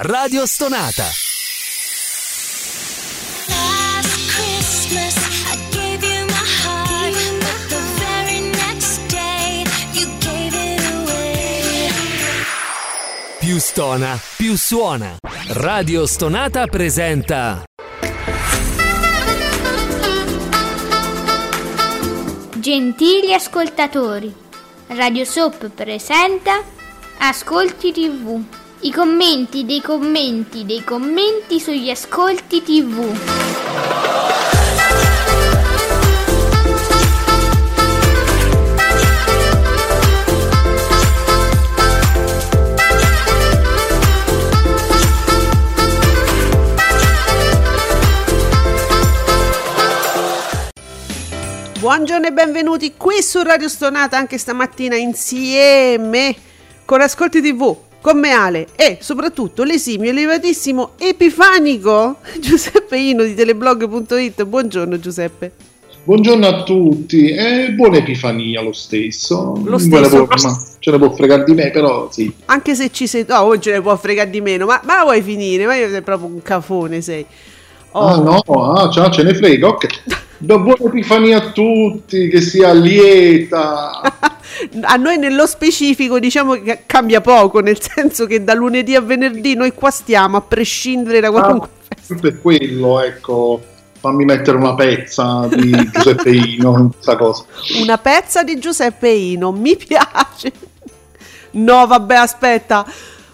Radio Stonata. Più stona, più suona. Radio Stonata presenta Gentili ascoltatori, Radio Soap presenta Ascolti TV. I commenti dei commenti dei commenti sugli ascolti TV. Buongiorno e benvenuti qui su Radio Stonata anche stamattina insieme con Ascolti TV, con me Ale e soprattutto l'esimio, elevatissimo Epifanico Giuseppe Ino di teleblog.it. Buongiorno Giuseppe. Buongiorno a tutti e buona Epifania lo stesso. Lo stesso. ne può- ma ce ne può fregare di me, però sì. Anche se ci sei... Oh, oggi ne può fregare di meno, ma, ma la vuoi finire? Ma io sei proprio un cafone sei. Oh, Ah no, ah, già, ce ne frega, ok. Buona Epifania a tutti, che sia lieta. A noi nello specifico diciamo che cambia poco, nel senso che da lunedì a venerdì noi qua stiamo a prescindere da qualunque festa. per quello, ecco, fammi mettere una pezza di Giuseppe Ino in questa cosa. Una pezza di Giuseppe Ino, mi piace. No, vabbè, aspetta.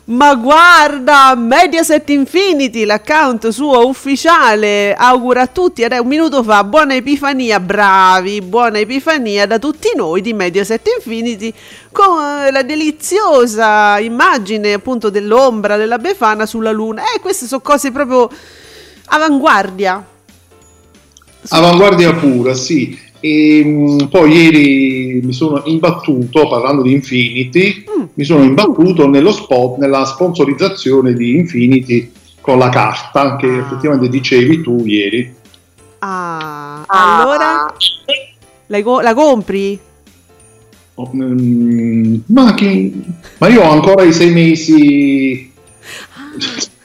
Ma guarda, Mediaset Infinity, l'account suo ufficiale, augura a tutti, è un minuto fa, buona Epifania, bravi, buona Epifania da tutti noi di Mediaset Infinity, con eh, la deliziosa immagine appunto dell'ombra della Befana sulla luna. Eh, queste sono cose proprio avanguardia. Avanguardia pura, sì. E mh, poi ieri mi sono imbattuto, parlando di Infinity, Mm. mi sono imbattuto nello spot, nella sponsorizzazione di Infinity con la carta che Ah. effettivamente dicevi tu ieri. Ah, allora la, co- la compri? Oh, mm, ma, che- ma io ho ancora i sei mesi.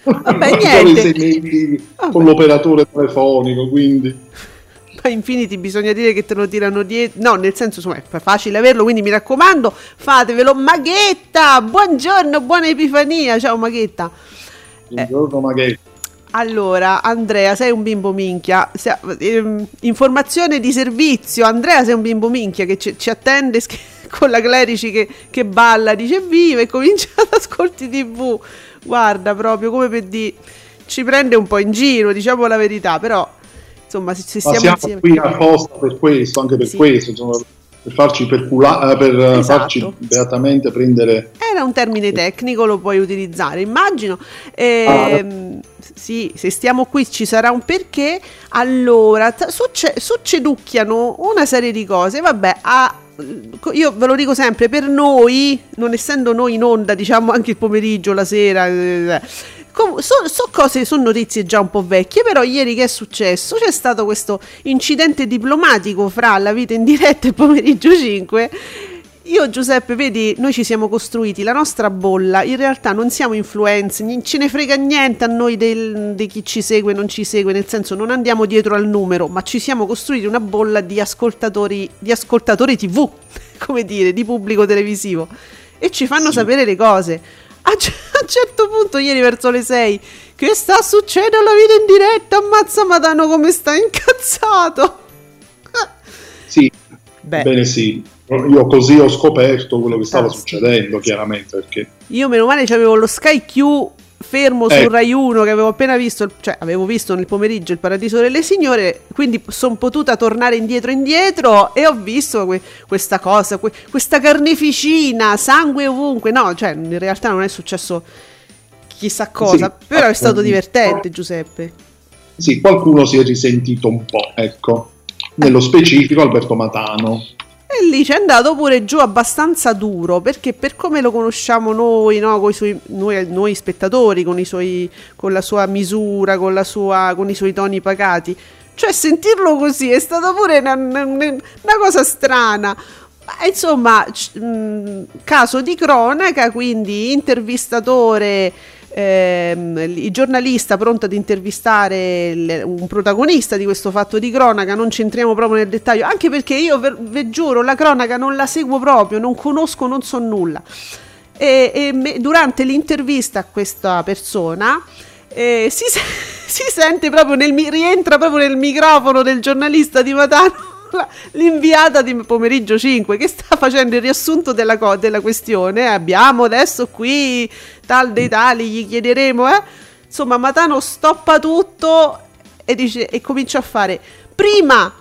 Vabbè, Ancora niente. i sei mesi Vabbè. con l'operatore telefonico, quindi. Ma Infinity bisogna dire che te lo tirano dietro. No, nel senso, insomma, è facile averlo, quindi mi raccomando, fatevelo. Maghetta, buongiorno, buona Epifania. Ciao Maghetta. Buongiorno, magari. Allora, Andrea, sei un bimbo minchia. Se- ehm, informazione di servizio. Andrea, sei un bimbo minchia che ci, ci attende sch- con la Clerici che, che balla, dice viva e comincia ad ascolti TV. Guarda, proprio come per dire, ci prende un po' in giro, diciamo la verità, però insomma, se, se Ma stiamo siamo insieme. qui apposta per questo, anche per Sì. questo, insomma, per farci percula- eh, per eh, Esatto. farci beatamente prendere. Era un termine tecnico, lo puoi utilizzare, immagino. Ehm, sì, se stiamo qui ci sarà un perché. Allora, succe- succeducchiano una serie di cose. Vabbè, a- io ve lo dico sempre, per noi, non essendo noi in onda, diciamo anche il pomeriggio, la sera, eh, com- so, so cose, sono notizie già un po' vecchie, però ieri che è successo? C'è stato questo incidente diplomatico fra la vita in diretta e pomeriggio 5 io Giuseppe, vedi, noi ci siamo costruiti la nostra bolla, in realtà non siamo influencer, non ce ne frega niente a noi del- di chi ci segue e non ci segue, nel senso non andiamo dietro al numero, ma ci siamo costruiti una bolla di ascoltatori, di ascoltatori tv, come dire, di pubblico televisivo, e ci fanno sapere le cose. A, c- a un certo punto, ieri verso le 6, che sta succedendo alla vita in diretta? Ammazza Madano come sta incazzato! Sì, Beh. bene sì. Io così ho scoperto quello che stava succedendo, chiaramente, perché Io meno male c'avevo lo Sky Q fermo Eh. su Rai 1 che avevo appena visto, cioè avevo visto nel pomeriggio il Paradiso delle Signore, quindi sono potuta tornare indietro indietro e ho visto que- questa cosa, que- questa carneficina, sangue ovunque, no, cioè in realtà non è successo chissà cosa, Sì. però è stato divertente Giuseppe. sì, qualcuno si è risentito un po', ecco. Nello specifico Alberto Matano. E lì ci è andato pure giù abbastanza duro perché per come lo conosciamo noi, no? suoi- noi, noi spettatori, con, suoi, con la sua misura, con, sua, con i suoi toni pacati, cioè sentirlo così è stata pure una, una- una cosa strana. Ma, insomma, c- mh, caso di cronaca, quindi intervistatore ehm, il giornalista pronto ad intervistare il- un protagonista di questo fatto di cronaca, non ci entriamo proprio nel dettaglio, anche perché io ve giuro, la cronaca non la seguo proprio, non conosco, non so nulla. E, e me- durante l'intervista a questa persona eh, si, si sente proprio nel rientra proprio nel microfono del giornalista di Matano l'inviata di pomeriggio 5 che sta facendo il riassunto della, co- della questione. Abbiamo adesso qui tal dei tali, gli chiederemo, eh. Insomma, Matano stoppa tutto e dice e comincia a fare prima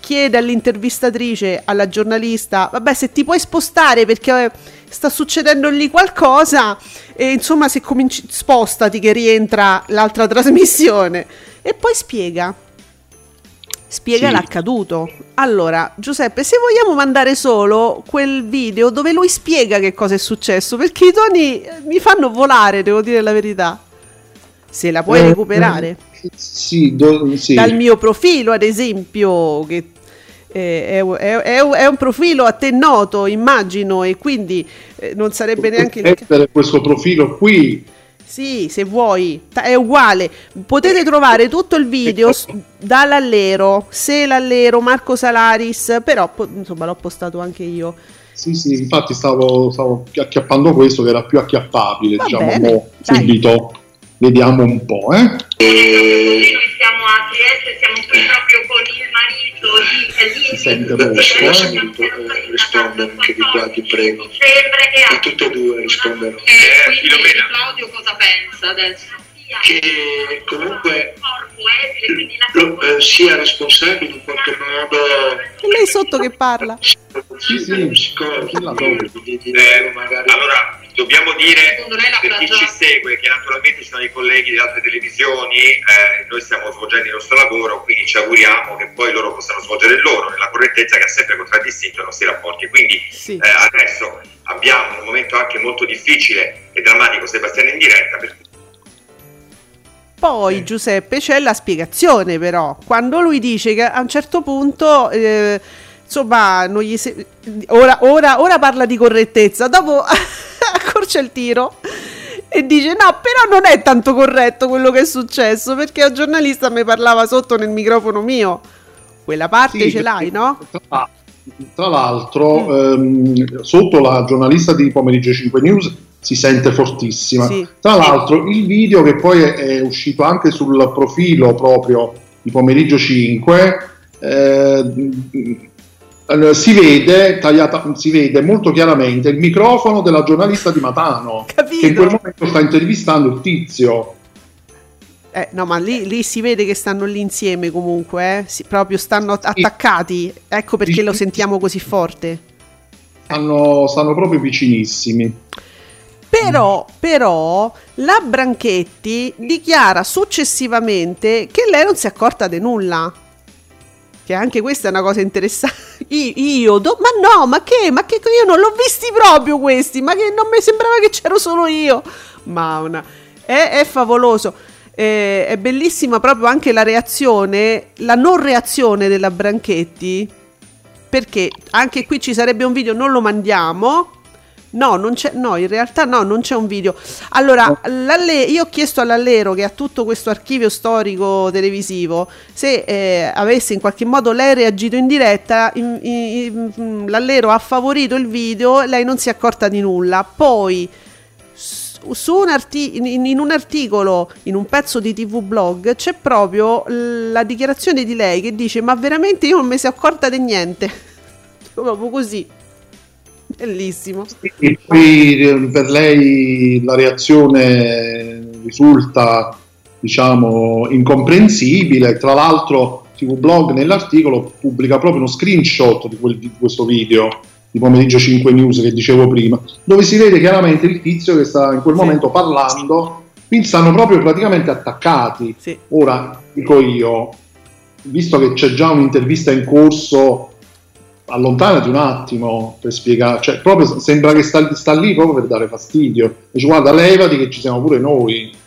chiede all'intervistatrice, alla giornalista, vabbè se ti puoi spostare perché eh, sta succedendo lì qualcosa e insomma se cominci spostati che rientra l'altra trasmissione e poi spiega. Spiega Sì. l'accaduto. Allora, Giuseppe, se vogliamo mandare solo quel video dove lui spiega che cosa è successo, perché i toni eh, mi fanno volare, devo dire la verità. Se la puoi Eh, recuperare eh, Sì, do- sì. dal mio profilo, ad esempio, che eh, è, è- è- un profilo a te noto, immagino, e quindi eh, non sarebbe neanche mettere questo profilo qui Sì, se vuoi, è uguale. Potete trovare tutto il video s- dall'allero, se l'allero, Marco Salaris, però insomma l'ho postato anche io. Sì, sì, infatti stavo, stavo acchiappando questo che era più acchiappabile, Va diciamo, bene, subito. Vediamo un po', eh. Noi siamo a Trieste, siamo qui proprio con il marito di Si sente Elisa. molto, eh, rispondo anche di qua, ti prego. E E tutte e due rispondono. Eh, quindi Claudio cosa pensa adesso? Che comunque eh, sia responsabile in qualche modo E lei sotto che parla. Sì, sì, psicologo, di, di, Eh, magari allora, dobbiamo dire per chi ci segue che naturalmente ci sono i colleghi di altre televisioni, eh, noi stiamo svolgendo il nostro lavoro, quindi ci auguriamo che poi loro possano svolgere il loro nella correttezza che ha sempre contraddistinto i nostri rapporti. Quindi Sì. eh, adesso abbiamo un momento anche molto difficile e drammatico, Sebastiano in diretta, per Poi Giuseppe c'è la spiegazione però, quando lui dice che a un certo punto, eh, insomma, se- ora, ora- ora parla di correttezza, dopo accorcia il tiro e dice no, però non è tanto corretto quello che è successo perché il giornalista mi parlava sotto nel microfono mio. Quella parte Sì, ce l'hai, no? Tra, tra l'altro, ehm, sotto la giornalista di Pomeriggio 5 News si sente fortissima. Sì. Tra l'altro, il video che poi è, è uscito anche sul profilo proprio di Pomeriggio 5 eh, eh, si vede, tagliata, si vede molto chiaramente il microfono della giornalista di Matano Capito? che in quel momento sta intervistando il tizio. Eh, no, ma lì, lì si vede che stanno lì insieme comunque, eh? Si- proprio stanno attaccati. Ecco perché lo sentiamo così forte. Stanno, stanno proprio vicinissimi. Però, però, la Branchetti dichiara successivamente che lei non si è accorta di nulla. Che anche questa è una cosa interessante. Io, do- ma no, ma che? Ma che io non l'ho visti proprio questi, ma che non mi sembrava che c'ero solo io. Ma una, è, è favoloso. Eh, è bellissima proprio anche la reazione, la non reazione della Branchetti. Perché anche qui ci sarebbe un video, non lo mandiamo. No, non c'è, no, in realtà no, non c'è un video. Allora, io ho chiesto all'Allero che ha tutto questo archivio storico televisivo se eh, avesse in qualche modo lei reagito in diretta. in- in- in- L'Allero ha favorito il video, lei non si è accorta di nulla. Poi un arti- in, un articolo, in un pezzo di TV blog, c'è proprio la dichiarazione di lei che dice: Ma veramente io non mi sono accorta di niente. proprio così. Bellissimo. E poi eh, per lei la reazione risulta, diciamo, incomprensibile. Tra l'altro, TV Blog nell'articolo pubblica proprio uno screenshot di, quel- di questo video di pomeriggio 5 News che dicevo prima, dove si vede chiaramente il tizio che sta in quel Sì. momento parlando, quindi stanno proprio praticamente attaccati. Sì. Ora dico io, visto che c'è già un'intervista in corso, allontanati un attimo per spiegare, cioè proprio sembra che sta, sta lì proprio per dare fastidio. Dice guarda, levati che ci siamo pure noi.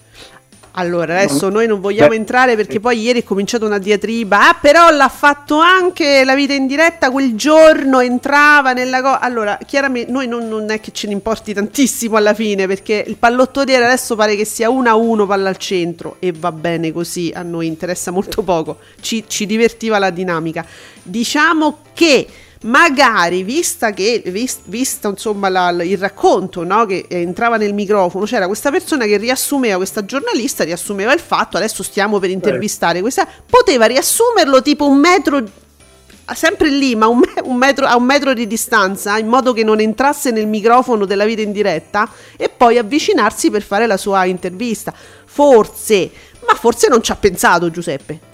Allora, adesso noi non vogliamo entrare perché poi ieri è cominciata una diatriba. Ah, però l'ha fatto anche la vita in diretta quel giorno, entrava nella cosa. Allora, chiaramente noi non, non è che ce ne importi tantissimo alla fine perché il pallottoliere adesso pare che sia 1 a 1 palla al centro e va bene così, a noi interessa molto poco. Ci, ci divertiva la dinamica. Diciamo che magari vista che vis- visto insomma la- la- il racconto no, che entrava nel microfono c'era questa persona che riassumeva questa giornalista riassumeva il fatto adesso stiamo per intervistare questa poteva riassumerlo tipo un metro sempre lì ma un, me- un metro, a un metro di distanza in modo che non entrasse nel microfono della vita in diretta e poi avvicinarsi per fare la sua intervista. Forse ma forse non ci ha pensato Giuseppe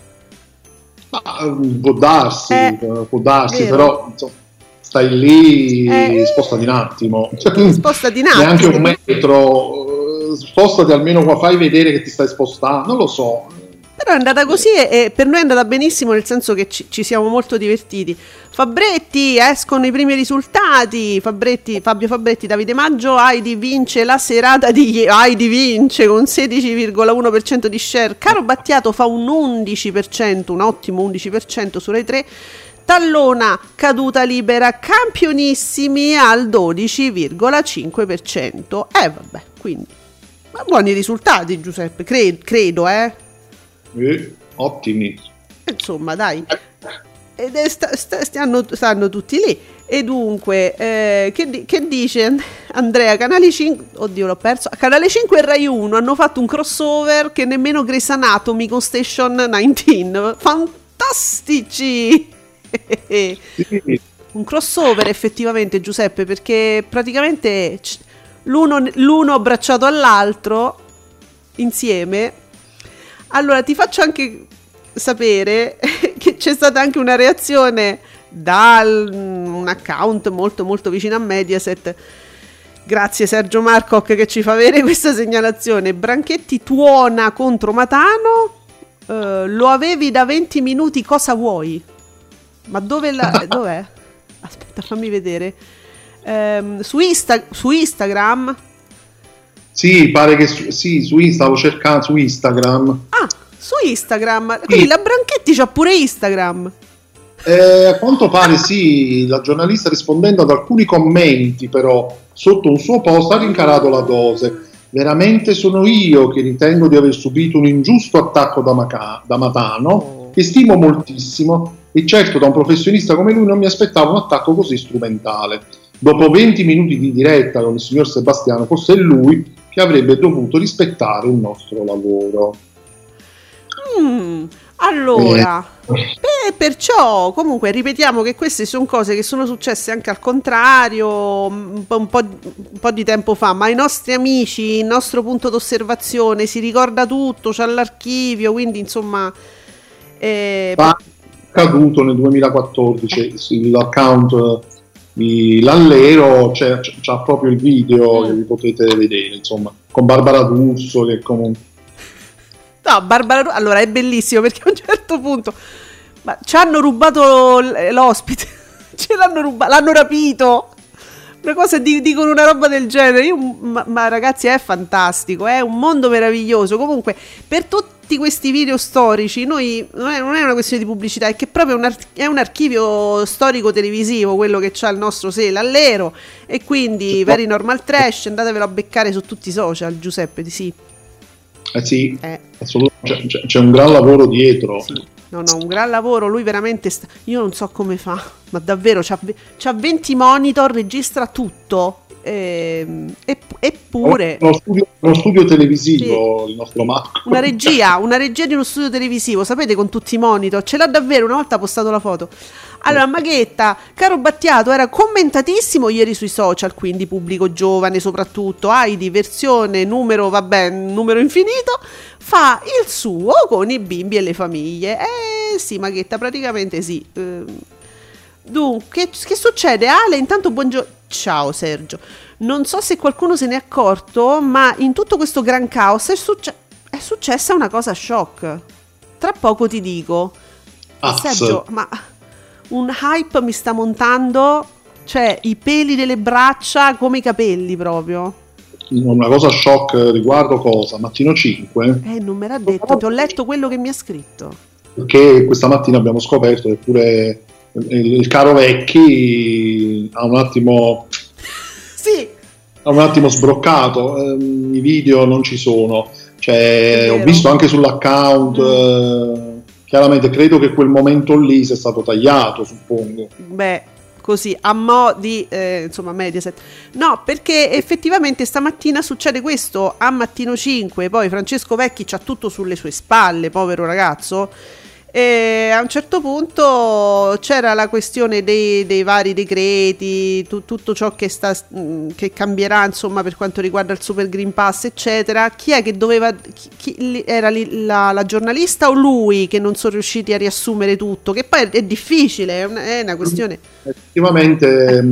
Ma, mm, può darsi, Eh, può darsi, però insomma, stai lì, Eh. spostati un attimo. spostati un Neanche attimo. un metro, eh, spostati almeno qua, fai vedere che ti stai spostando, non lo so. Però è andata così e, e per noi è andata benissimo nel senso che ci, ci siamo molto divertiti. Fabretti, escono i primi risultati. Fabretti, Fabio Fabretti, Davide Maggio, Heidi vince la serata di ieri. Heidi vince con 16,1% di share. Caro Battiato fa un 11%, un ottimo 11% su Rai 3. Tallona caduta libera, campionissimi al 12,5%. Eh vabbè, quindi ma buoni risultati Giuseppe, cre- credo, eh. Eh, ottimi. Insomma, dai. Ed è sta- sta- stanno, stanno tutti lì. E dunque, eh, che, che dice Andrea? Canale 5, oddio l'ho perso. Canale 5 e Rai 1 hanno fatto un crossover che nemmeno Grey's Anatomy con Station 19. Fantastici! Sì, un crossover effettivamente Giuseppe perché praticamente l'uno, l'uno abbracciato all'altro insieme allora ti faccio anche sapere che c'è stata anche una reazione da un account molto molto vicino a Mediaset grazie Sergio Marcoc che ci fa avere questa segnalazione Branchetti tuona contro Matano Eh, lo avevi da 20 minuti cosa vuoi? Ma dove la, dov'è? Aspetta, fammi vedere. Ehm, su, Insta- su Instagram? Sì, pare che su, sì, su stavo cercando su Instagram. Ah, su Instagram. Quindi la Branchetti c'ha pure Instagram. Eh, a quanto pare sì, la giornalista rispondendo ad alcuni commenti però sotto un suo post ha rincarato la dose. Veramente sono io che ritengo di aver subito un ingiusto attacco da, Maca- da Matano, che stimo moltissimo e certo da un professionista come lui non mi aspettavo un attacco così strumentale. Dopo 20 minuti di diretta con il signor Sebastiano, forse è lui che avrebbe dovuto rispettare il nostro lavoro. Mm, allora, beh, perciò comunque ripetiamo che queste sono cose che sono successe anche al contrario un po', un po'- un po' di tempo fa, ma i nostri amici, il nostro punto d'osservazione si ricorda tutto, c'ha l'archivio, quindi insomma... eh, Ma è accaduto nel 2014 l'account di Lallero c'è, c'è- c'ha proprio il video Mm. che vi potete vedere insomma con Barbara D'Urso che comunque No, Barbara allora è bellissimo perché a un certo punto ma ci hanno rubato l- l'ospite, ce l'hanno rubato, l'hanno rapito. Una cosa di- dicono una roba del genere. Io- ma, ma ragazzi, è fantastico, è un mondo meraviglioso. Comunque, per tutti questi video storici, noi non è, non è una questione di pubblicità, è che proprio un ar- è un archivio storico televisivo quello che c'ha il nostro Sel all'ero. E quindi, Very Normal Trash, andatevelo a beccare su tutti i social, Giuseppe, di sì. eh sì Eh. assolutamente c'è, c'è- c'è un gran lavoro dietro Sì. No, no, un gran lavoro. Lui veramente. sta- Io non so come fa, ma davvero c'ha, c'ha 20 monitor, registra tutto. Ehm, eppure. uno studio, uno studio televisivo il nostro Marco Una regia, una regia di uno studio televisivo, sapete, con tutti i monitor. Ce l'ha davvero, una volta ha postato la foto. Allora, Maghetta, caro Battiato, era commentatissimo ieri sui social, quindi pubblico giovane soprattutto. Heidi, versione numero, vabbè, numero infinito, fa il suo con i bimbi e le famiglie. Eh sì, Maghetta, praticamente sì. Ehm, Dunque, che, che succede? Ale, intanto buongiorno. Ciao Sergio. Non so se qualcuno se n'è accorto, ma in tutto questo gran caos è, succe- è successa una cosa shock. Tra poco ti dico. Ah, Sergio, ma un hype mi sta montando, cioè i peli delle braccia come i capelli proprio. una cosa shock riguardo cosa? Mattino 5, Eh, non me l'ha detto, ti ho letto quello che mi ha scritto. perché questa mattina abbiamo scoperto che pure il, caro Vecchi ha un attimo Sì, ha un attimo sbroccato, ehm, i video non ci sono, cioè, ho visto anche sull'account, eh, chiaramente credo che quel momento lì sia stato tagliato, suppongo. beh, così a mo' di eh, insomma Mediaset. No, perché effettivamente stamattina succede questo a mattino 5, poi Francesco Vecchi c'ha tutto sulle sue spalle, povero ragazzo. E a un certo punto c'era la questione dei, dei vari decreti, tu- tutto ciò che, sta, che cambierà insomma per quanto riguarda il Super Green Pass, eccetera. Chi è che doveva, chi, chi- era lì la, la giornalista o lui che non sono riusciti a riassumere tutto? Che poi è difficile, è una, è una questione. Effettivamente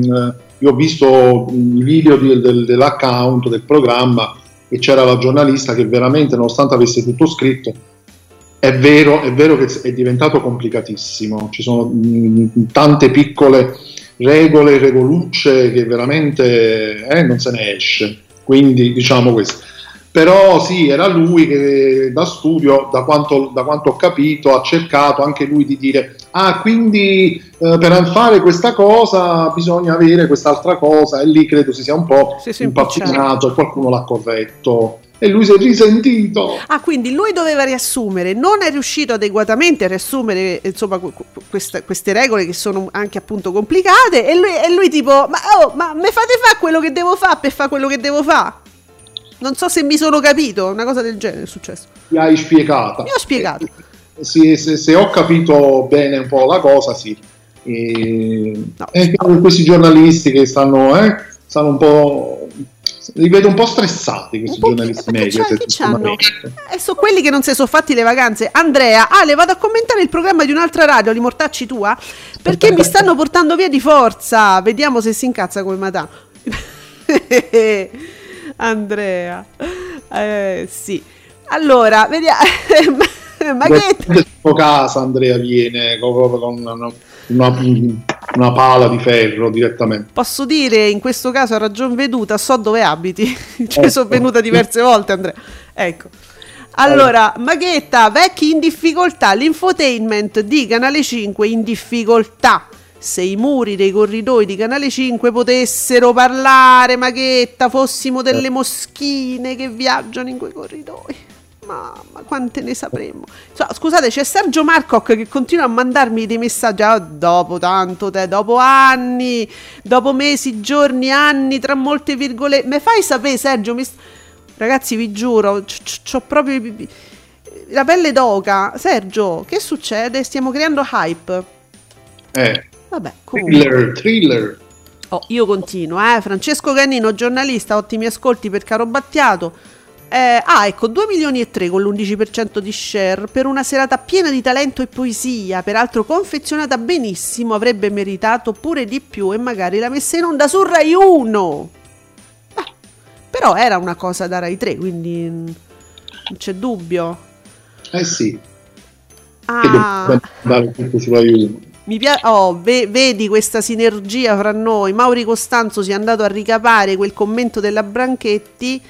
io ho visto i video di- del- dell'account, del programma e c'era la giornalista che veramente, nonostante avesse tutto scritto, è vero, è vero che è diventato complicatissimo, ci sono mh, tante piccole regole, regolucce che veramente eh, non se ne esce, quindi diciamo questo. Però sì, era lui che da studio, da quanto, da quanto ho capito, ha cercato anche lui di dire, ah quindi eh, per fare questa cosa bisogna avere quest'altra cosa e lì credo si sia un po' sì, impappinato e qualcuno l'ha corretto e lui si è risentito. Ah, quindi lui doveva riassumere, non è riuscito adeguatamente a riassumere insomma que- que- questa- queste regole che sono anche appunto complicate e lui, e lui tipo, ma, oh, ma me fate fare quello che devo fare per fare quello che devo fare? Non so se mi sono capito, una cosa del genere è successo. Ti hai spiegata. Mi ho spiegato. Sì, se, se ho capito bene un po' la cosa, sì. E, No. e questi giornalisti che stanno, eh, stanno un po'. Li vedo un po' stressati questi po' giornalisti chi c'hanno? ultimamente. Eh, sono quelli che non si sono fatti le vacanze. Andrea, Ale, vado a commentare il programma di un'altra radio, li mortacci tua, perché mi stanno portando via di forza. Vediamo se si incazza come Matà. Andrea, eh, sì. Allora, vediamo. Ma che... Casa Andrea viene con, con una, una- una pala di ferro direttamente. Posso dire in questo caso a ragion veduta, so dove abiti. Ci Ecco. sono venuta diverse volte, Andrea. Ecco. Allora, Maghetta, vecchi in difficoltà, l'infotainment di Canale 5 in difficoltà. Se i muri dei corridoi di Canale 5 potessero parlare, Maghetta, fossimo delle moschine che viaggiano in quei corridoi. Mamma, quante ne sapremmo. So, scusate, c'è Sergio Marcoc che continua a mandarmi dei messaggi. "Ah, dopo tanto te, dopo anni, dopo mesi, giorni, anni, tra molte virgolette. Me fai sapere, Sergio? mi Ragazzi, vi giuro, c'ho proprio la pelle d'oca. Sergio, che succede? Stiamo creando hype. Eh, Vabbè, comunque. thriller, thriller. Oh, io continuo, eh. Francesco Canino, giornalista, ottimi ascolti per Caro Battiato. Eh, ah, ecco, 2 milioni e 3 con l'11% di share per una serata piena di talento e poesia, peraltro confezionata benissimo, avrebbe meritato pure di più e magari la messa in onda su Rai 1. Ah, però era una cosa da Rai 3, quindi mm, non c'è dubbio. Eh sì, Ah, mi piace, oh, ve- vedi questa sinergia fra noi. Mauri Costanzo si è andato a ricapare quel commento della Branchetti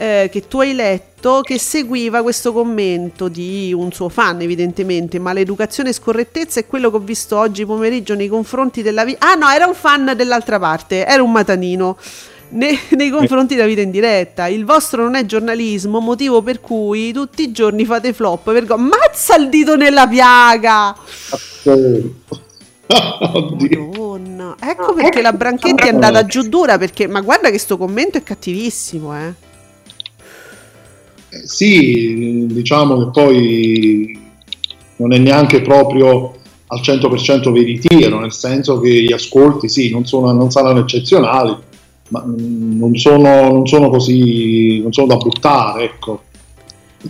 eh, che tu hai letto, che seguiva questo commento di un suo fan, evidentemente. Maleducazione e scorrettezza è quello che ho visto oggi pomeriggio nei confronti della vita. Ah, no, era un fan dell'altra parte, era un matanino. ne- nei confronti della vita in diretta. Il vostro non è giornalismo, motivo per cui tutti i giorni fate flop. Vergo- Mazza il dito nella piaga! Madonna. Ecco perché la Branchetti è andata giù dura perché ma guarda che sto commento è cattivissimo, eh. Eh, Sì, diciamo che poi non è neanche proprio al 100% veritiero, nel senso che gli ascolti sì, non, sono, non saranno eccezionali, ma mm, non sono, non sono così, non sono da buttare, ecco.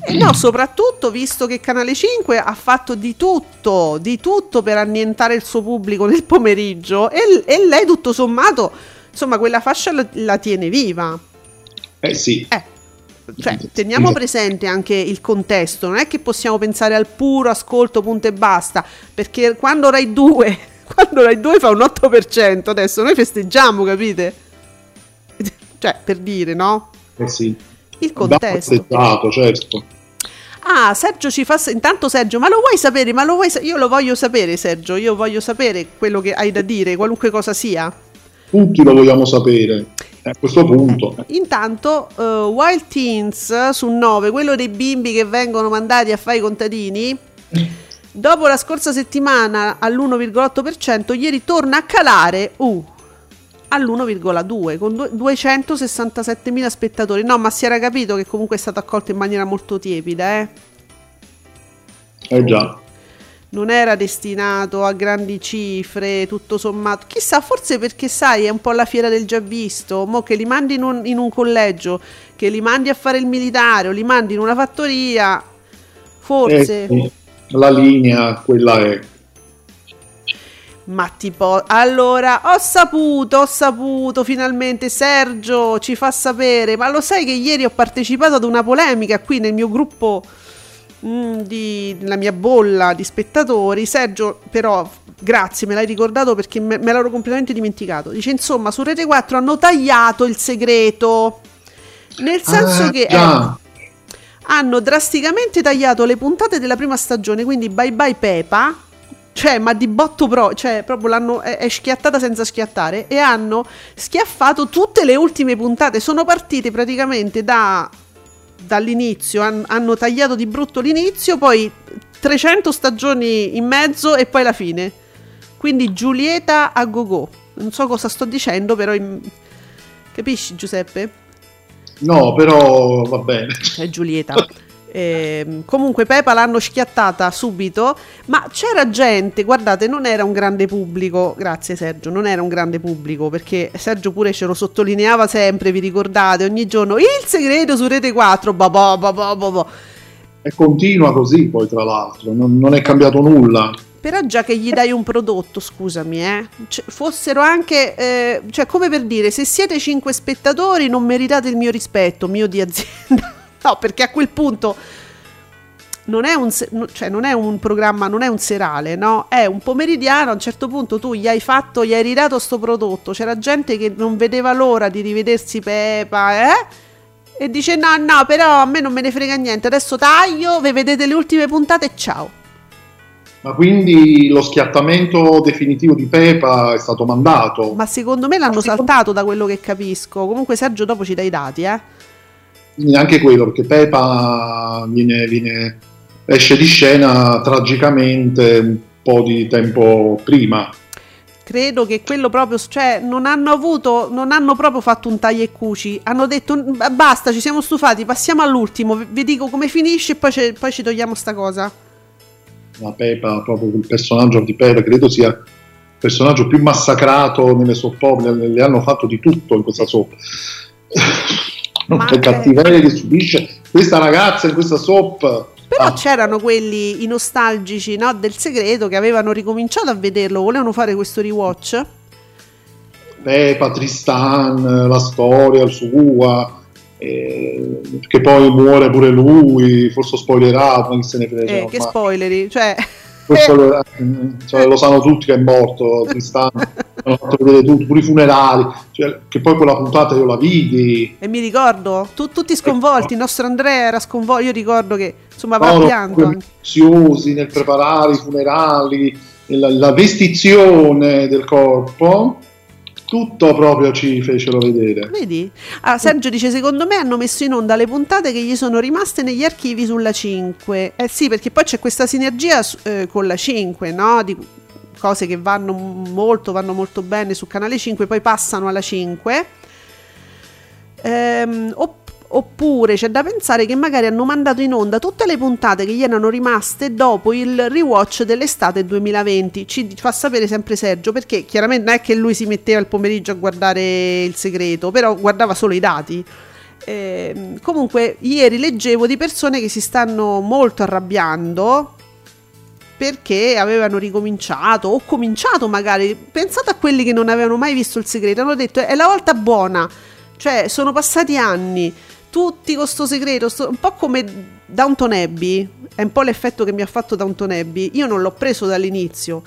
Eh no, soprattutto visto che Canale 5 ha fatto di tutto, di tutto per annientare il suo pubblico nel pomeriggio e, e lei tutto sommato, insomma, quella fascia la, la tiene viva. Eh sì, Eh, cioè, teniamo presente anche il contesto, non è che possiamo pensare al puro ascolto punto e basta, perché quando Rai 2, quando Rai 2 fa un 8%, adesso noi festeggiamo, capite? Cioè, per dire, no? Eh sì. Il contesto. certo. Ah, Sergio ci fa. Intanto, Sergio, ma lo vuoi sapere? Ma lo vuoi sa- Io lo voglio sapere, Sergio. Io voglio sapere quello che hai da dire, qualunque cosa sia. Tutti lo vogliamo sapere. A questo punto. Intanto, eh, Wild Teens su 9, quello dei bimbi che vengono mandati a fare i contadini. Dopo la scorsa settimana all'1,8%, ieri torna a calare uh, all'1,2 con due- 267.000 spettatori. No, ma si era capito che comunque è stato accolto in maniera molto tiepida, eh. Eh già. Non era destinato a grandi cifre, tutto sommato. Chissà, forse perché sai, è un po' la fiera del già visto. Mo che li mandi in un, in un collegio, che li mandi a fare il militare o li mandi in una fattoria, forse. Sì, La linea, quella è. Ma tipo, allora, ho saputo, ho saputo, finalmente Sergio ci fa sapere, ma lo sai che ieri ho partecipato ad una polemica qui nel mio gruppo, mm, di, nella mia bolla di spettatori, Sergio però, grazie, me l'hai ricordato perché me, me l'ero completamente dimenticato, dice insomma su Rete 4 hanno tagliato il segreto, nel senso Ah, che... eh, hanno drasticamente tagliato le puntate della prima stagione, quindi bye bye Pepa. Cioè, ma di botto pro, cioè, proprio l'hanno è, è schiattata senza schiattare. E hanno schiaffato tutte le ultime puntate. Sono partite praticamente da, dall'inizio. han- hanno tagliato di brutto l'inizio, poi 300 stagioni in mezzo e poi la fine. Quindi Giulietta a go-go. Non so cosa sto dicendo, però. in- Capisci, Giuseppe? No, però va bene. è Giulietta. Ehm, comunque Pepa l'hanno schiattata subito, ma c'era gente, guardate, non era un grande pubblico, grazie Sergio, non era un grande pubblico perché Sergio pure ce lo sottolineava sempre, vi ricordate, ogni giorno il segreto su Rete 4, babà, babà, babà. E continua così poi, tra l'altro. Non, non è cambiato nulla. Però già che gli dai un prodotto, scusami, eh, cioè, fossero anche, eh, cioè come per dire, se siete 5 spettatori non meritate il mio rispetto, mio di azienda. No, perché a quel punto non è un, cioè, non è un programma, non è un serale, no? È un pomeridiano, a un certo punto tu gli hai fatto, gli hai ridato sto prodotto, c'era gente che non vedeva l'ora di rivedersi Pepa, eh? E dice no, no, però a me non me ne frega niente, adesso taglio, vi vedete le ultime puntate e ciao. Ma quindi lo schiattamento definitivo di Pepa è stato mandato. Ma secondo me l'hanno saltato da quello che capisco. Comunque Sergio dopo ci dai i dati, eh. Neanche quello, perché Pepa viene, viene- esce di scena tragicamente un po' di tempo prima. Credo che quello proprio, cioè non hanno avuto, non hanno proprio fatto un taglia e cuci. Hanno detto "N- basta, ci siamo stufati, passiamo all'ultimo, vi- dico come finisce e poi, ce- poi ci togliamo sta cosa. La Pepa, proprio il personaggio di Pepa, credo sia il personaggio più massacrato nelle soap opere, le, le hanno fatto di tutto in questa soap. Ma cattiveria che subisce questa ragazza in questa soap. Però Ah, c'erano quelli i nostalgici no, del segreto che avevano ricominciato a vederlo, volevano fare questo rewatch. Pepa, Tristan, la storia sua, eh, che poi muore pure lui, forse spoilerato, non se ne frega. Eh, che spoileri, cioè... questo lo, cioè, lo sanno tutti che è morto Tristan, hanno fatto vedere tutti, pure i funerali, cioè, che poi quella puntata io la vidi, E mi ricordo, tu- tutti sconvolti, il nostro Andrea era sconvolto, io ricordo che insomma va loro pianto. minuziosi nel preparare i funerali, la, la vestizione del corpo, tutto proprio ci fecero vedere. Vedi? Ah, Sergio dice: Secondo me hanno messo in onda le puntate che gli sono rimaste negli archivi sulla 5. Eh sì, perché poi c'è questa sinergia eh, con la 5, no? Di cose che vanno molto, vanno molto bene su canale 5, poi passano alla 5. Ehm, opp- oppure c'è da pensare che magari hanno mandato in onda tutte le puntate che gli erano rimaste dopo il rewatch dell'estate 2020. Ci fa sapere sempre Sergio perché chiaramente non è che lui si metteva il pomeriggio a guardare il segreto, però guardava solo i dati. Ehm, comunque, ieri leggevo di persone che si stanno molto arrabbiando perché avevano ricominciato o cominciato magari. Pensate a quelli che non avevano mai visto il segreto, hanno detto è la volta buona, cioè sono passati anni, tutti con sto segreto, sto- un po' come Downton Abbey, è un po' l'effetto che mi ha fatto Downton Abbey. Io non l'ho preso dall'inizio,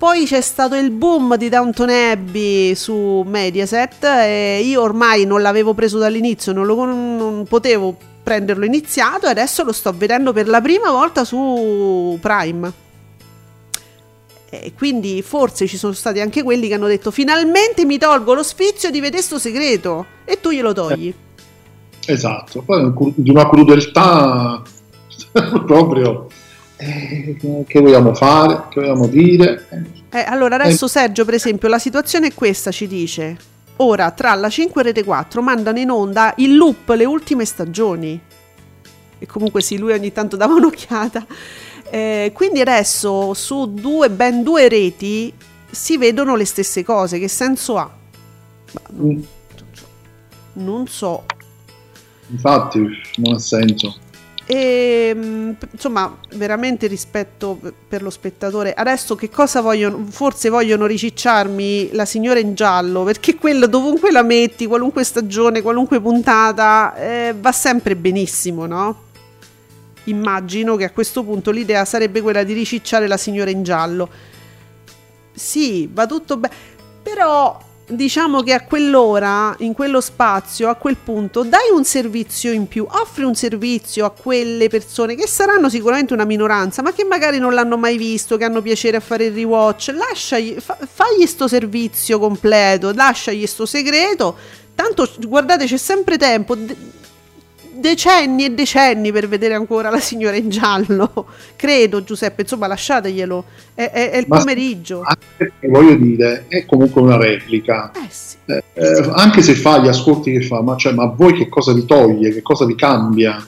Poi c'è stato il boom di Downton Abbey su Mediaset e io ormai non l'avevo preso dall'inizio, non, lo, non potevo prenderlo iniziato e adesso lo sto vedendo per la prima volta su Prime. E quindi forse ci sono stati anche quelli che hanno detto finalmente mi tolgo lo sfizio di vedere sto segreto e tu glielo togli. Esatto, poi di una crudeltà proprio eh, che vogliamo fare, che vogliamo dire. Eh, allora adesso Sergio per esempio la situazione è questa ci dice ora tra la 5 e Rete 4 mandano in onda in loop le ultime stagioni. E comunque sì lui ogni tanto dava un'occhiata. Eh, quindi adesso su due, ben due reti si vedono le stesse cose. Che senso ha? Non, non so. Infatti non ha senso. E mh, insomma, veramente rispetto per lo spettatore. Adesso che cosa vogliono? Forse vogliono ricicciarmi la signora in giallo, perché quello dovunque la metti, qualunque stagione, qualunque puntata, eh, va sempre benissimo, no? Immagino che a questo punto l'idea sarebbe quella di ricicciare la signora in giallo. Sì, va tutto bene, però diciamo che a quell'ora, in quello spazio, a quel punto, dai un servizio in più, offri un servizio a quelle persone che saranno sicuramente una minoranza, ma che magari non l'hanno mai visto, che hanno piacere a fare il rewatch, lasciagli, fa, fagli sto servizio completo, lasciagli sto segreto, tanto guardate c'è sempre tempo. De- decenni e decenni per vedere ancora la signora in giallo. Credo Giuseppe insomma lasciateglielo. È, è- è il Ma- pomeriggio. Anche perché, voglio dire, è comunque una replica. eh sì. Eh, eh, anche se fa gli ascolti che fa, ma, cioè, ma a voi che cosa vi toglie, che cosa vi cambia,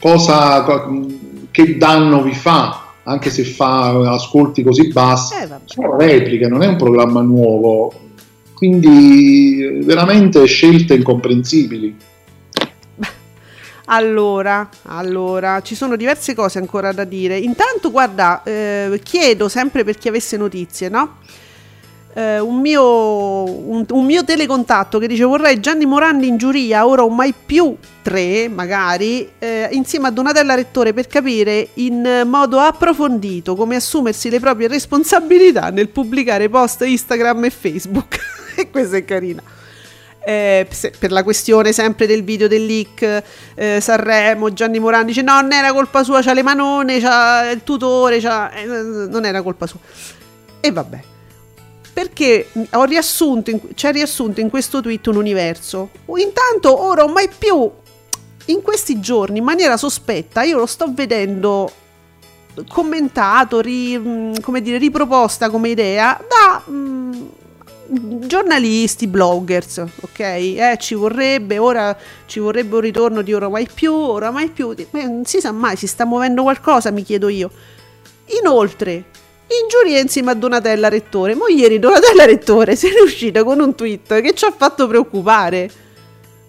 cosa, co- che danno vi fa, anche se fa ascolti così bassi, Eh, vabbè. sono repliche, non è un programma nuovo, quindi veramente scelte incomprensibili. Allora, allora, ci sono diverse cose ancora da dire. Intanto, guarda, eh, chiedo sempre per chi avesse notizie, no? Eh, un, mio, un, un mio telecontatto che dice vorrei Gianni Morandi in giuria, ora o mai più tre, magari, eh, insieme a Donatella Rettore per capire in modo approfondito come assumersi le proprie responsabilità nel pubblicare post Instagram e Facebook. e questa è carina eh, per la questione sempre del video del leak eh, Sanremo Gianni Morandi dice no non era colpa sua c'ha le manone c'ha il tutore c'ha... eh, non era colpa sua. E vabbè. Perché ho riassunto in, c'è riassunto in questo tweet un universo. Intanto ora o mai più in questi giorni in maniera sospetta io lo sto vedendo commentato ri- come dire riproposta come idea da mh, giornalisti, bloggers, ok? Eh, ci vorrebbe, ora ci vorrebbe un ritorno di ora mai più, ora mai più. Ma non si sa mai, si sta muovendo qualcosa, mi chiedo io. Inoltre, in giuria insieme a Donatella Rettore, mo ieri Donatella Rettore se n'è uscita con un tweet che ci ha fatto preoccupare.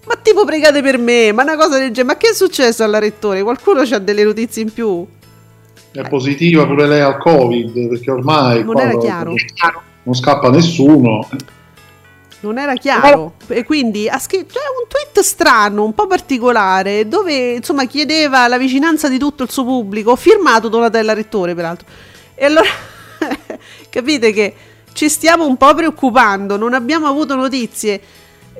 Ma tipo pregate per me, ma una cosa del genere, ma che è successo alla Rettore? Qualcuno ha delle notizie in più? È positiva pure lei al Covid, perché ormai Non era chiaro. Non scappa nessuno. Non era chiaro. E quindi ha scritto cioè, un tweet strano, un po' particolare, dove insomma chiedeva la vicinanza di tutto il suo pubblico, firmato Donatella Rettore peraltro. E allora capite che ci stiamo un po' preoccupando, non abbiamo avuto notizie.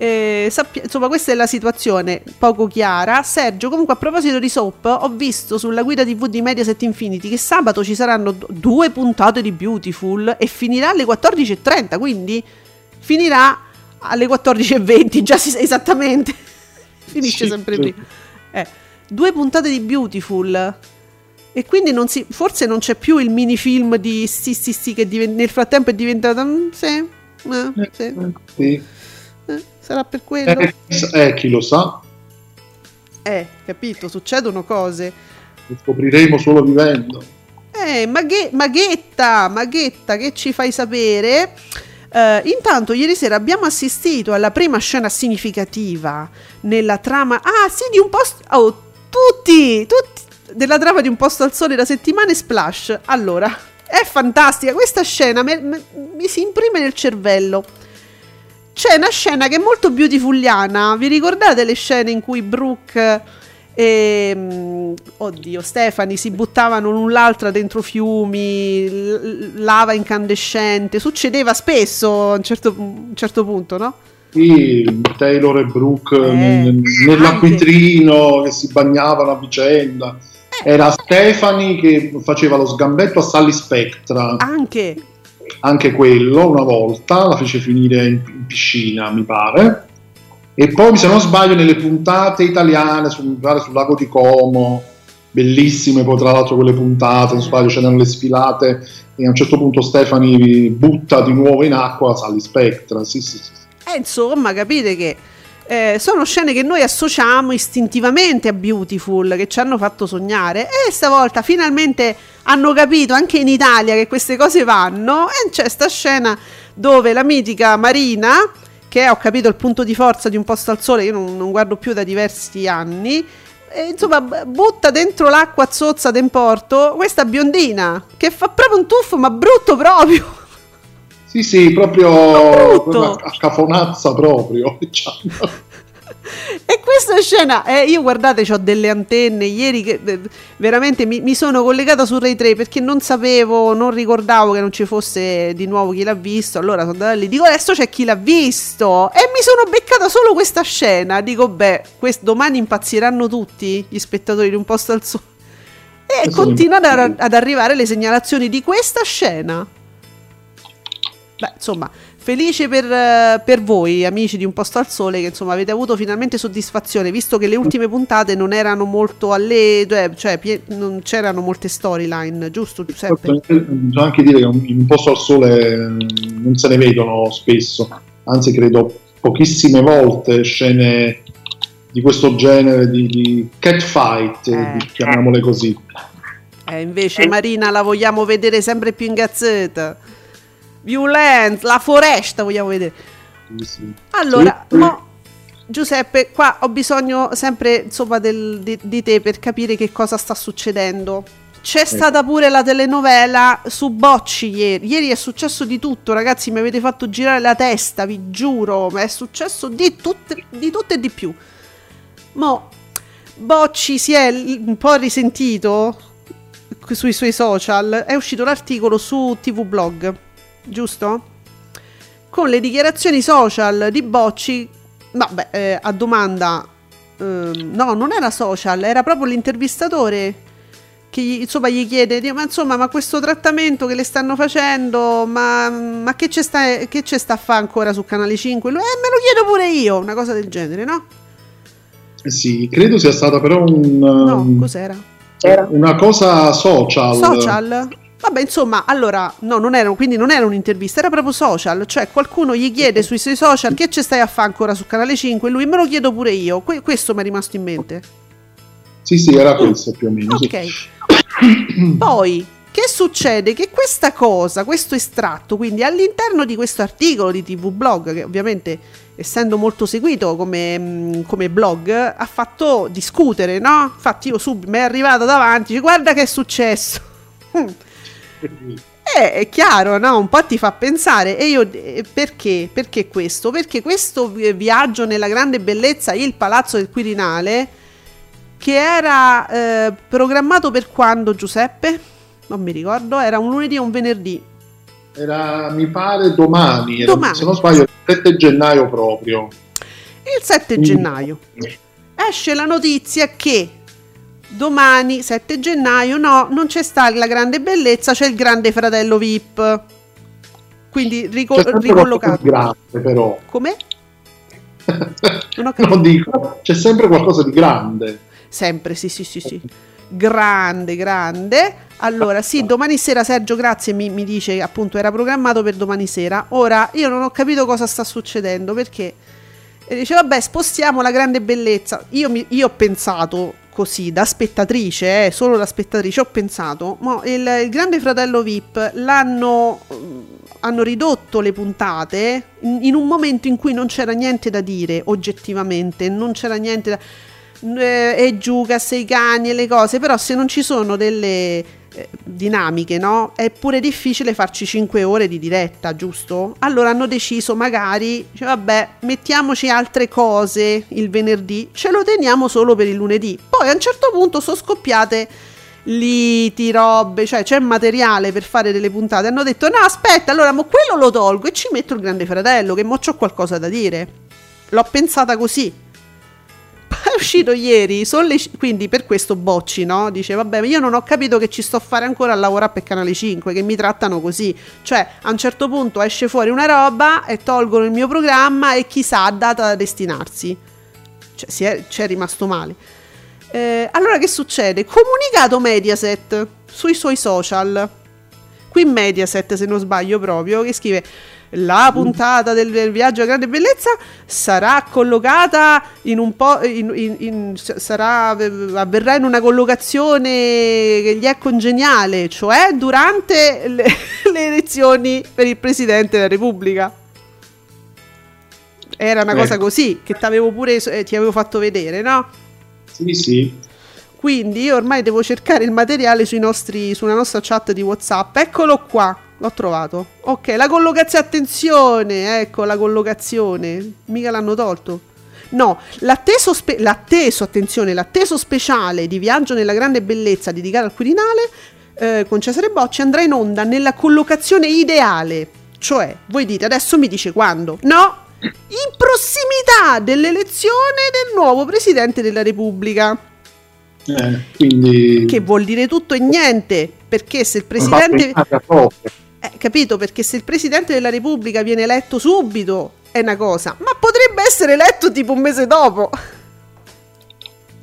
Eh, sappia- insomma, questa è la situazione poco chiara. Sergio, comunque, a proposito di soap, ho visto sulla guida TV di Mediaset Infinity che sabato ci saranno d- due puntate di Beautiful e finirà alle 14.30. Quindi finirà alle 14.20. Già si sa esattamente. Finisce Sì, sempre prima. Eh, due puntate di Beautiful. E quindi non si, forse non c'è più il minifilm di sì sì sì che diven- nel frattempo è diventato... mm, sì, eh, sì, Sì. Eh, sarà per quello. Eh, eh, chi lo sa, Eh, capito, succedono cose. lo scopriremo solo vivendo. Eh, Maghe- Maghetta, Maghetta, che ci fai sapere? Eh, intanto, ieri sera abbiamo assistito alla prima scena significativa nella trama. Ah, sì, di un posto. Oh, tutti, tutti. Della trama di un posto al sole da settimane splash. Allora, è fantastica. Questa scena me- me- mi si imprime nel cervello. C'è una scena che è molto beautifuliana. Vi ricordate le scene in cui Brooke E, mm, oddio, Stefani si buttavano l'un l'altra dentro fiumi, lava incandescente. Succedeva spesso a un certo, un certo punto, no? Sì, Taylor e Brooke Eh, nel- nell'acquitrino che si bagnavano a vicenda. Eh. Era Stefani che faceva lo sgambetto a Sally Spectra, Anche. Anche quello una volta, la fece finire in, in piscina, mi pare. E poi, se non sbaglio, nelle puntate italiane, su, mi pare sul lago di Como, bellissime poi tra l'altro quelle puntate, non sbaglio, c'erano le sfilate e a un certo punto Stefani butta di nuovo in acqua Sally Spectra. Sì, sì, sì. Eh, insomma, capite che eh, sono scene che noi associamo istintivamente a Beautiful, che ci hanno fatto sognare. E stavolta finalmente hanno capito anche in Italia che queste cose vanno. E c'è sta scena dove la mitica Marina, che è, ho capito, il punto di forza di un posto al sole, io non, non guardo più da diversi anni. E, insomma, butta dentro l'acqua zozza del porto questa biondina che fa proprio un tuffo, ma brutto proprio. Sì, sì, proprio, proprio a cafonazza proprio. diciamo. E questa scena, eh, io guardate, ho delle antenne. Ieri che eh, veramente mi, mi sono collegata su Rai 3 perché non sapevo, non ricordavo che non ci fosse di nuovo chi l'ha visto. Allora sono andata lì, dico adesso c'è chi l'ha visto. E mi sono beccata solo questa scena. Dico, beh, quest- domani impazziranno tutti gli spettatori di un posto al sole. E continuano ad, ad arrivare le segnalazioni di questa scena. Beh, insomma, felice per, eh, per voi, amici di Un Posto al Sole, che insomma avete avuto finalmente soddisfazione, visto che le ultime puntate non erano molto alle... cioè, pie- non c'erano molte storyline, giusto Giuseppe? Bisogna anche dire che un- posto al sole mm, non se ne vedono spesso, anzi credo pochissime volte scene di questo genere di, di catfight, Eh. chiamiamole così. Eh, invece Marina la vogliamo vedere sempre più in gazzetta. Violence, la foresta vogliamo vedere. Sì, sì. Allora, Sì. mo, Giuseppe, qua ho bisogno sempre insomma del- di, di te per capire che cosa sta succedendo. C'è stata pure la telenovela su Bocci ieri. Ieri è successo di tutto, ragazzi. Mi avete fatto girare la testa, vi giuro. Ma è successo di, tutte- di tutto e di più. Mo, Bocci si è un po' risentito sui suoi social. È uscito l'articolo su TV Blog, giusto? Con le dichiarazioni social di Bocci. Vabbè, eh, a domanda. ehm, no, non era social, era proprio l'intervistatore che gli, insomma gli chiede "Dio, ma insomma ma questo trattamento che le stanno facendo ma, ma che c'è sta, che c'è sta a fare ancora su Canale 5 lui eh me lo chiedo pure io una cosa del genere no? Eh sì, credo sia stata però un, no um, cos'era? una cosa social. social? Vabbè, insomma, allora, no, non era, quindi non era un'intervista, era proprio social, cioè qualcuno gli chiede sui suoi social che ci stai a fare ancora su Canale 5 e lui me lo chiedo pure io, Que- questo mi è rimasto in mente. Sì, sì, era questo più o meno. sì. Ok. Poi, che succede? Che questa cosa, questo estratto, quindi all'interno di questo articolo di TV Blog, che ovviamente essendo molto seguito come, mm, come blog, ha fatto discutere, no? Infatti io subito mi è arrivato davanti, dice, guarda che è successo. Eh, è chiaro, no? Un po' ti fa pensare. E io eh, perché? Perché questo? Perché questo vi- viaggio nella grande bellezza, il Palazzo del Quirinale, che era eh, programmato per quando, Giuseppe? Non mi ricordo, era un lunedì o un venerdì. Era, mi pare, domani, era- Domani. se non sbaglio, il 7 gennaio proprio. Il 7 Mm. gennaio esce la notizia che domani, 7 gennaio, no, non c'è sta la grande bellezza, c'è il grande fratello VIP. Quindi rico- ricollocato. grande, però. Come? Non. Non dico, c'è sempre qualcosa di grande. Sempre, sì, sì, sì, sì. Grande, grande. Allora, sì, domani sera Sergio Grazie mi, mi dice appunto era programmato per domani sera. Ora, io non ho capito cosa sta succedendo perché e dice, vabbè, spostiamo la grande bellezza. Io, mi- io ho pensato così, da spettatrice, eh, solo da spettatrice, ho pensato, mo, il, il Grande Fratello VIP l'hanno mm, hanno ridotto le puntate in, in un momento in cui non c'era niente da dire, oggettivamente, non c'era niente da... eh, e giù, cassa i cani e le cose, però se non ci sono delle, eh, dinamiche, no? È pure difficile farci 5 ore di diretta, giusto? Allora hanno deciso magari, cioè, vabbè, mettiamoci altre cose il venerdì, ce lo teniamo solo per il lunedì. Poi a un certo punto sono scoppiate liti, robe, cioè c'è materiale per fare delle puntate. Hanno detto no, aspetta, allora mo quello lo tolgo e ci metto il grande fratello, che mo c'ho qualcosa da dire. L'ho pensata così. Uscito ieri, le quindi per questo Bocci, no? Dice, vabbè, io non ho capito che ci sto a fare ancora a lavorare per Canale 5, che mi trattano così. Cioè, a un certo punto esce fuori una roba e tolgono il mio programma e chissà, ha data da destinarsi. Cioè, si è, c'è rimasto male. Eh, allora che succede? Comunicato Mediaset sui suoi social. Qui Mediaset, se non sbaglio proprio, che scrive la puntata del, del viaggio a grande bellezza sarà collocata in un po' in, in- in- sarà, avverrà in una collocazione che gli è congeniale, cioè durante le, le elezioni per il Presidente della Repubblica. Era una Eh. cosa così che pure, eh, ti avevo fatto vedere, no? Sì, sì. Quindi io ormai devo cercare il materiale sui nostri, sulla nostra chat di WhatsApp. Eccolo qua, l'ho trovato. Ok, la collocazione, attenzione, ecco la collocazione. Mica l'hanno tolto. No, l'atteso, spe- l'atteso, attenzione, l'atteso speciale di Viaggio nella grande bellezza dedicato al Quirinale eh, con Cesare Bocci andrà in onda nella collocazione ideale. Cioè, voi dite, adesso mi dice quando? No, in prossimità dell'elezione del nuovo Presidente della Repubblica. Eh, quindi Che vuol dire tutto e niente, perché se il presidente... Eh, capito? Perché se il presidente della Repubblica viene eletto subito è una cosa, ma potrebbe essere eletto tipo un mese dopo.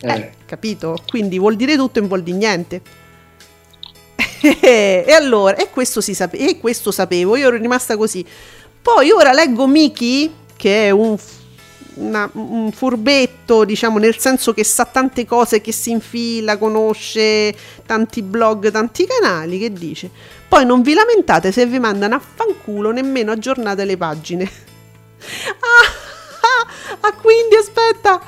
Eh, Eh, capito? Quindi vuol dire tutto e non vuol dire niente. e allora, e questo, si sape- e questo sapevo, io ero rimasta così. Poi ora leggo Miki, che è un, una- un furbetto, diciamo, nel senso che sa tante cose, che si infila, conosce tanti blog, tanti canali, che dice. Poi non vi lamentate se vi mandano a fanculo nemmeno aggiornate le pagine. ah, ah, quindi aspetta.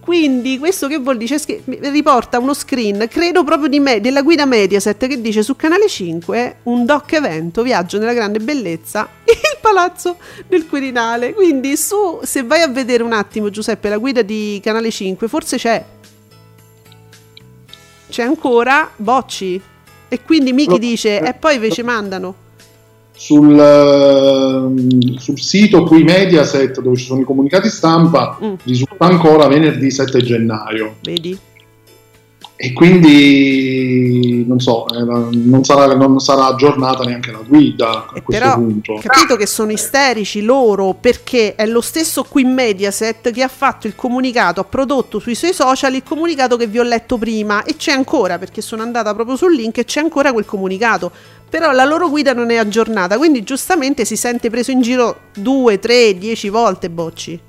Quindi questo che vuol dire? Scri- riporta uno screen, credo proprio me, della guida Mediaset che dice su canale 5 un doc evento, viaggio nella grande bellezza, palazzo del Quirinale. Quindi su, se vai a vedere un attimo Giuseppe la guida di canale 5, forse c'è. C'è ancora Bocci. E quindi Miki dice, e poi invece mandano. sul, ehm, sul sito qui Mediaset dove ci sono i comunicati stampa Mm. risulta ancora venerdì 7 gennaio Vedi? E quindi non so eh, non sarà, non sarà aggiornata neanche la guida a E questo però, punto capito che sono isterici loro perché è lo stesso qui Mediaset che ha fatto il comunicato, ha prodotto sui suoi social il comunicato che vi ho letto prima e c'è ancora perché sono andata proprio sul link e c'è ancora quel comunicato. Però la loro guida non è aggiornata, quindi giustamente si sente preso in giro due, tre, dieci volte Bocci.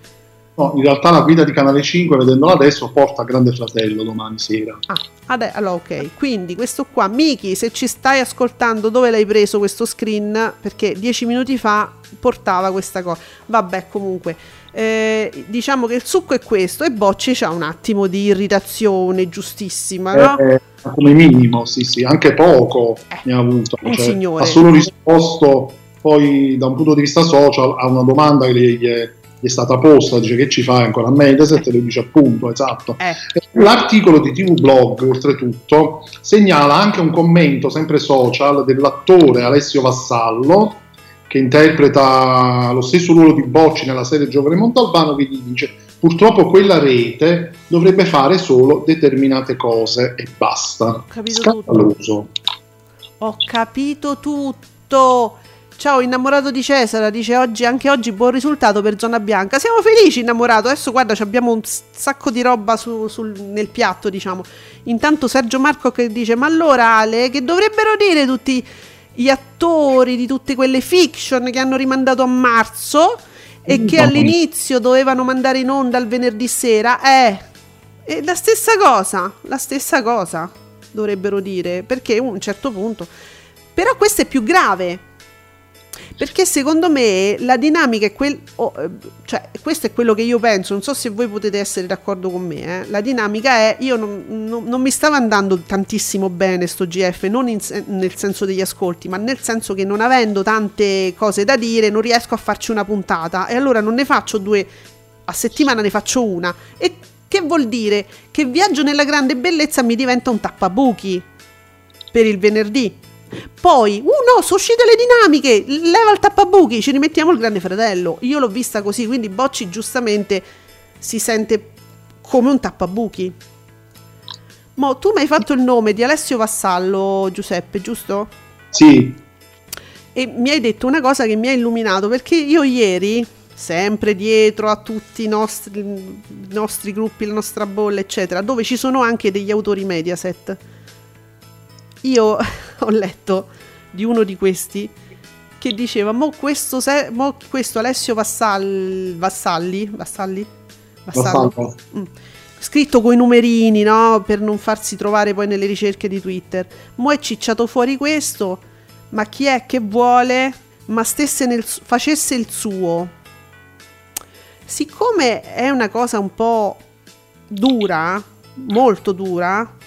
No, in realtà la guida di Canale 5 vedendola adesso porta Grande Fratello domani sera Ah, ade- allora ok, quindi questo qua, Miki, se ci stai ascoltando, dove l'hai preso questo screen? Perché dieci minuti fa portava questa cosa. Vabbè, comunque, eh, diciamo che il succo è questo e Bocci c'ha un attimo di irritazione giustissima, no? Eh, come minimo sì sì anche poco Eh, ne ha avuto un cioè, signore. ha solo risposto poi da un punto di vista social a una domanda che gli, è, è stata posta dice che ci fai ancora a Mediaset lui dice appunto esatto Eh, L'articolo di TV Blog, oltretutto, segnala anche un commento sempre social dell'attore Alessio Vassallo, che interpreta lo stesso ruolo di Bocci nella serie Giovane Montalbano, che gli dice purtroppo quella rete dovrebbe fare solo determinate cose e basta. capito tutto. Scandaloso. Ho capito tutto. Ciao innamorato di Cesara, dice oggi, anche oggi buon risultato per Zona Bianca. Siamo felici innamorato, adesso guarda ci abbiamo un sacco di roba su- sul- nel piatto diciamo. Intanto Sergio Marco che dice ma allora Ale che dovrebbero dire tutti gli attori di tutte quelle fiction che hanno rimandato a marzo e che all'inizio dovevano mandare in onda il venerdì sera. Eh, è la stessa cosa, la stessa cosa dovrebbero dire, perché a un certo punto... Però questo è più grave, Perché secondo me la dinamica è quel, oh, eh, cioè questo è quello che io penso, non so se voi potete essere d'accordo con me, eh. la dinamica è, io non, non- non mi stava andando tantissimo bene sto GF, non in nel senso degli ascolti, ma nel senso che non avendo tante cose da dire non riesco a farci una puntata e allora non ne faccio due a settimana, ne faccio una. E che vuol dire? Che Viaggio nella grande bellezza mi diventa un tappabuchi per il venerdì. Poi, uh no, sono uscite le dinamiche, leva il tappabuchi, ci rimettiamo il grande fratello. Io l'ho vista così, quindi Bocci giustamente si sente come un tappabuchi. Mo, tu mi hai fatto il nome di Alessio Vassallo, Giuseppe, giusto? Sì, E mi hai detto una cosa che mi ha illuminato, perché io ieri, sempre dietro a tutti i nostri, i nostri gruppi, la nostra bolla, eccetera, dove ci sono anche degli autori Mediaset, io ho letto di uno di questi che diceva, mo questo, se- mo questo Alessio Vassal- Vassalli, Vassalli? Vassallo? Mm. Scritto coi numerini, no? Per non farsi trovare poi nelle ricerche di Twitter. Mo è cicciato fuori questo, ma chi è che vuole, ma stesse nel, facesse il suo. Siccome è una cosa un po' dura, molto dura,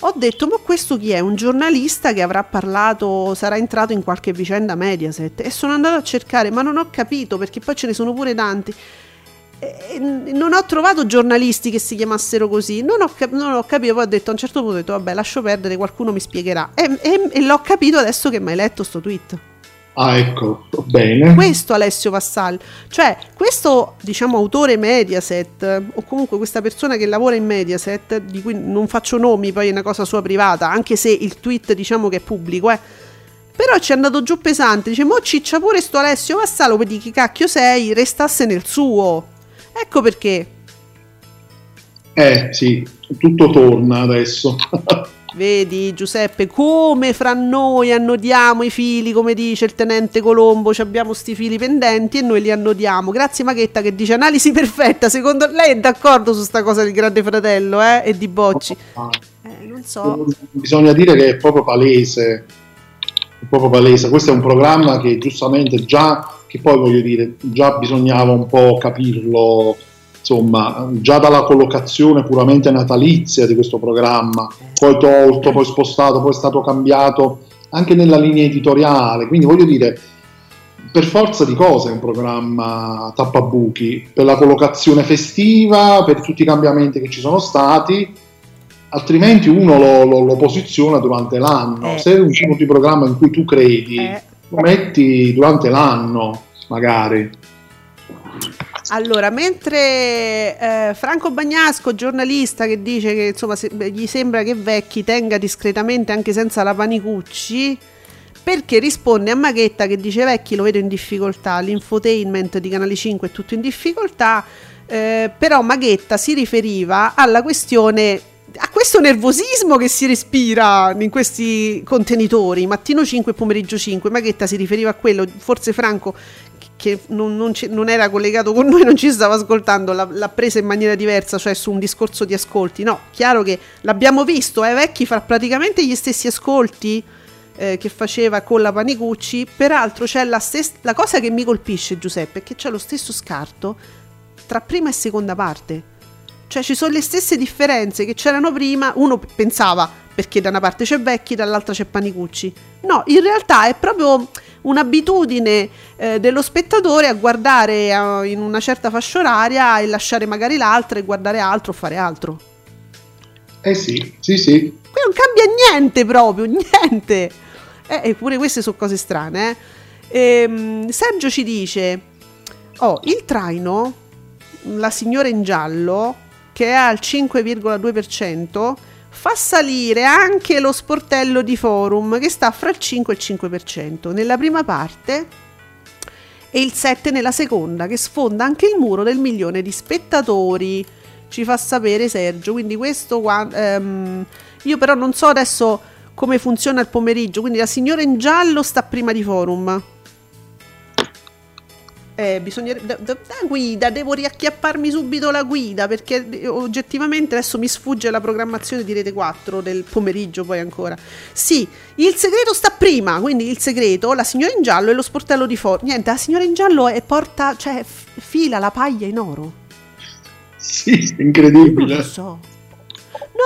ho detto, ma questo chi è? Un giornalista che avrà parlato, sarà entrato in qualche vicenda Mediaset. E sono andato a cercare, ma non ho capito, perché poi ce ne sono pure tanti. Non ho trovato giornalisti che si chiamassero così, non ho, cap- non ho capito, poi ho detto a un certo punto, ho detto, vabbè lascio perdere, qualcuno mi spiegherà. E, e- e l'ho capito adesso che mi hai letto sto tweet. Ah ecco, bene. Questo Alessio Vassal, cioè questo diciamo autore Mediaset o comunque questa persona che lavora in Mediaset, di cui non faccio nomi, poi è una cosa sua privata, anche se il tweet diciamo che è pubblico, eh. Però ci è andato giù pesante, dice, mo ciccia pure sto Alessio Vassalo per di chi cacchio sei, restasse nel suo. Ecco perché. Eh sì, tutto torna adesso. Vedi Giuseppe, come fra noi annodiamo i fili, come dice il tenente Colombo, ci abbiamo sti fili pendenti e noi li annodiamo. Grazie Maghetta che dice analisi perfetta, secondo lei è d'accordo su sta cosa del grande fratello eh? e di Bocci? Eh, non so. Bisogna dire che è proprio palese, è proprio palese. Questo è un programma che giustamente già, che poi voglio dire, già bisognava un po' capirlo, insomma, già dalla collocazione puramente natalizia di questo programma, poi tolto, poi spostato, poi è stato cambiato anche nella linea editoriale, quindi voglio dire, per forza di cose è un programma tappabuchi, per la collocazione festiva, per tutti i cambiamenti che ci sono stati, altrimenti uno lo, lo- lo posiziona durante l'anno. Eh. Se è un tipo di programma in cui tu credi, Eh. lo metti durante l'anno, magari. Allora, mentre eh, Franco Bagnasco, giornalista, che dice che insomma se- gli sembra che Vecchi tenga discretamente anche senza la Panicucci, perché risponde a Maghetta che dice Vecchi lo vedo in difficoltà, l'infotainment di Canale 5 è tutto in difficoltà, eh, però Maghetta si riferiva alla questione a questo nervosismo che si respira in questi contenitori, mattino 5 e pomeriggio 5, Maghetta si riferiva a quello, forse Franco che non, non ci- non era collegato con noi, non ci stava ascoltando, l'ha, l'ha presa in maniera diversa, cioè su un discorso di ascolti. No, chiaro che l'abbiamo visto, eh, Vecchi fa praticamente gli stessi ascolti eh, che faceva con la Panicucci, peraltro c'è la, stes- la cosa che mi colpisce Giuseppe, è che c'è lo stesso scarto tra prima e seconda parte. Cioè ci sono le stesse differenze che c'erano prima, uno pensava perché da una parte c'è Vecchi, dall'altra c'è Panicucci. No, in realtà è proprio un'abitudine eh, dello spettatore a guardare eh, in una certa fascia oraria e lasciare magari l'altra e guardare altro o fare altro. Eh sì, sì, sì. Qui non cambia niente proprio, niente. Eh, eppure queste sono cose strane. eh. Ehm, Sergio ci dice, oh, il traino, la signora in giallo, che è al 5,2%, fa salire anche lo sportello di forum, che sta fra il 5 e il 5% nella prima parte e il 7 nella seconda, che sfonda anche il muro del milione di spettatori. Ci fa sapere Sergio. Quindi questo ehm, io però non so adesso come funziona il pomeriggio. Quindi la signora in giallo sta prima di forum. Eh, bisognerebbe. da- da- La guida, devo riacchiapparmi subito la guida perché eh, oggettivamente adesso mi sfugge la programmazione di Rete 4 del pomeriggio poi ancora. Sì, il segreto sta prima, quindi il segreto, la signora in giallo e lo sportello di fuori. Niente, la signora in giallo è porta, cioè f- fila la paglia in oro. Sì, Non incredibile. lo so.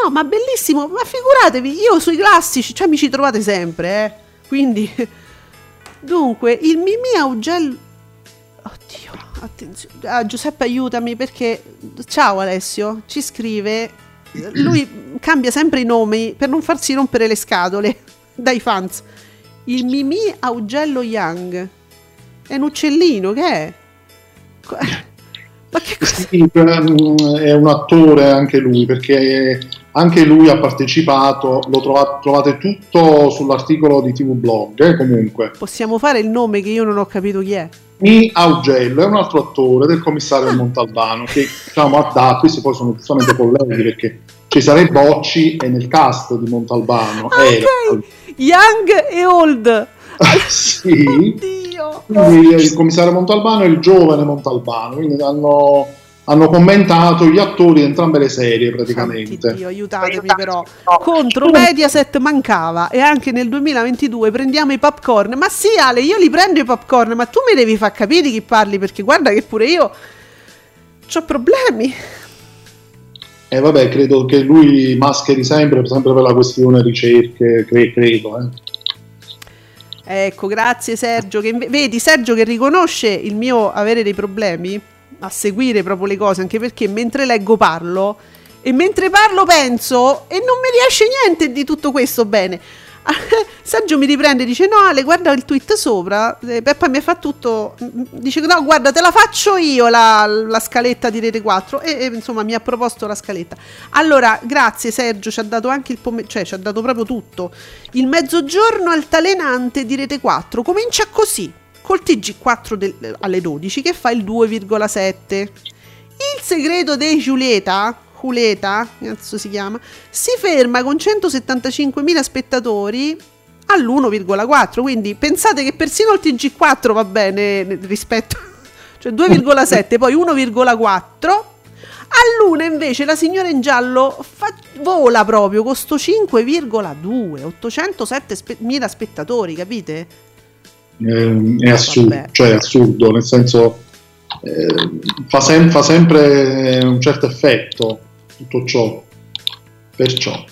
No, ma bellissimo, ma figuratevi, io sui classici, cioè mi ci trovate sempre, eh. Quindi Dunque, il Mimì Augello Oddio, attenzione. Ah, Giuseppe aiutami perché ciao Alessio, ci scrive lui cambia sempre i nomi per non farsi rompere le scatole dai fans. Il Mimì Augello Young. È un uccellino, che è? Ma che cos'è? Sì, ehm, è un attore anche lui, perché anche lui ha partecipato, lo trova- trovate tutto sull'articolo di TV Blog, eh, comunque. Possiamo fare il nome che io non ho capito chi è? Mi Augello è un altro attore del commissario Montalbano che diciamo ha dato, questi poi sono giustamente colleghi perché Cesare Bocci è nel cast di Montalbano. Ah, era. ok. Young e Old. sì. Oddio. Quindi il commissario Montalbano e il giovane Montalbano, quindi hanno, hanno commentato gli attori di entrambe le serie praticamente. Dio, aiutatemi però. Contro Mediaset mancava e anche nel 2022 prendiamo i popcorn. Ma sì Ale, io li prendo i popcorn, ma tu mi devi far capire di chi parli perché guarda che pure io ho problemi. E vabbè, credo che lui mascheri sempre, sempre per la questione ricerche, cre- credo. eh. Ecco, grazie Sergio. Che inve- vedi Sergio che riconosce il mio avere dei problemi a seguire proprio le cose, anche perché mentre leggo parlo e mentre parlo penso e non mi riesce niente di tutto questo bene. Sergio mi riprende e dice: No, Ale, guarda il tweet sopra. Eh, Peppa mi fa tutto. Dice: No, guarda, te la faccio io la, la scaletta di Rete 4. E, e, insomma mi ha proposto la scaletta. Allora, grazie Sergio, ci ha dato anche il pomeriggio, cioè ci ha dato proprio tutto. Il mezzogiorno altalenante di Rete 4 comincia così, col TG4 del- alle 12 che fa il 2,7. Il segreto dei Giulieta, Juleta, cazzo si chiama, si ferma con 175.000 spettatori all'1,4, quindi pensate che persino il TG4 va bene rispetto, cioè 2,7, poi 1,4. All'una invece la signora in giallo fa- vola proprio con sto 5,2, 807.000 spettatori, capite? Eh, è assurdo, Vabbè. cioè assurdo, nel senso eh, fa, sem- fa sempre un certo effetto tutto ciò. Perciò.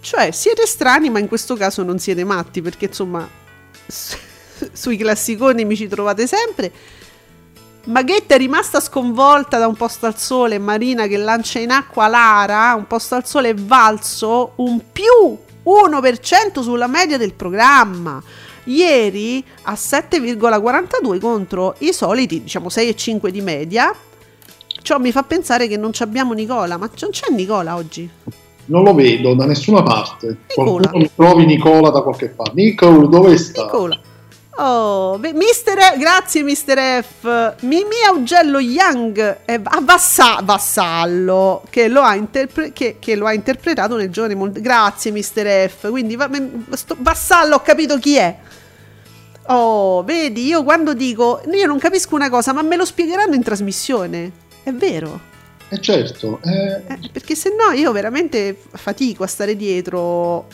Cioè, siete strani, ma in questo caso non siete matti, perché insomma, s- sui classiconi mi ci trovate sempre. Maghetta è rimasta sconvolta da un posto al sole, Marina che lancia in acqua Lara, un posto al sole è valso un più 1% sulla media del programma. Ieri a 7,42 contro i soliti, diciamo 6,5 di media. Ciò mi fa pensare che non ci abbiamo Nicola, ma non c'è Nicola oggi. Non lo vedo da nessuna parte. Nicola. Qualcuno mi trovi Nicola da qualche parte. Nicole, dove sta? Nicola. Oh, beh, Mister E- grazie Mister F. Mimi Augello Young è a Vassa- Vassallo che lo, ha interpre- che, che lo ha interpretato nel giovane Mol- Grazie Mister F. Quindi va- sto- Vassallo ho capito chi è. Oh, vedi, io quando dico io non capisco una cosa, ma me lo spiegheranno in trasmissione. È vero. Eh certo, eh, Eh, perché se no io veramente fatico a stare dietro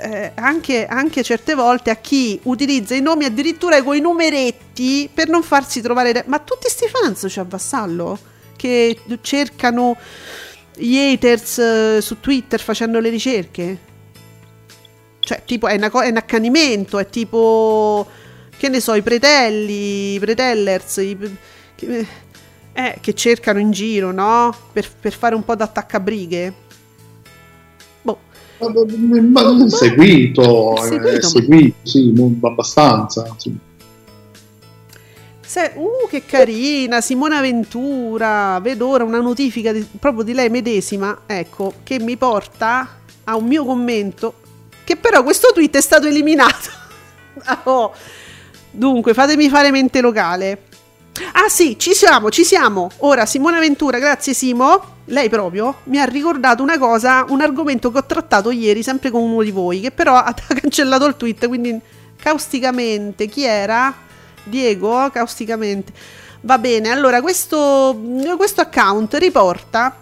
eh, anche, anche certe volte a chi utilizza i nomi addirittura con i numeretti per non farsi trovare. Ma tutti sti fans c'è a Vassallo che cercano gli haters eh, su Twitter facendo le ricerche. Cioè, tipo, è, co- è un accanimento, è tipo, che ne so, i pretelli, i pretellers, i, che, eh, che cercano in giro, no? Per, per fare un po' d'attaccabrighe. Ma seguito, seguito, seguito, sì, abbastanza. sì. Se- uh, che carina, Simona Ventura. Vedo ora una notifica di- proprio di lei medesima, ecco, che mi porta a un mio commento. Che però questo tweet è stato eliminato. Oh. Dunque, fatemi fare mente locale. Ah sì, ci siamo, ci siamo. Ora Simona Ventura, grazie Simo, lei proprio, mi ha ricordato una cosa, un argomento che ho trattato ieri sempre con uno di voi, che però ha cancellato il tweet, quindi causticamente, chi era? Diego, causticamente. Va bene, allora questo, questo account riporta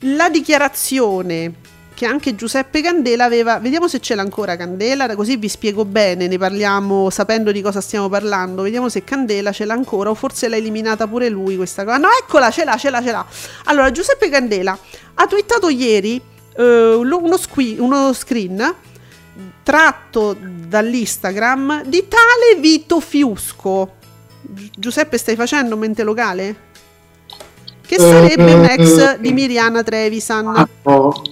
la dichiarazione che anche Giuseppe Candela aveva. Vediamo se ce l'ha ancora Candela, così vi spiego bene, ne parliamo sapendo di cosa stiamo parlando. Vediamo se Candela ce l'ha ancora o forse l'ha eliminata pure lui questa cosa. No, eccola, ce l'ha, ce l'ha, ce l'ha. Allora, Giuseppe Candela ha twittato ieri eh, uno, squi- uno screen tratto dall'Instagram di tale Vito Fiusco. Gi- Giuseppe, stai facendo mente locale? Che sarebbe un ex di Miriana Trevisan. Ah, oh.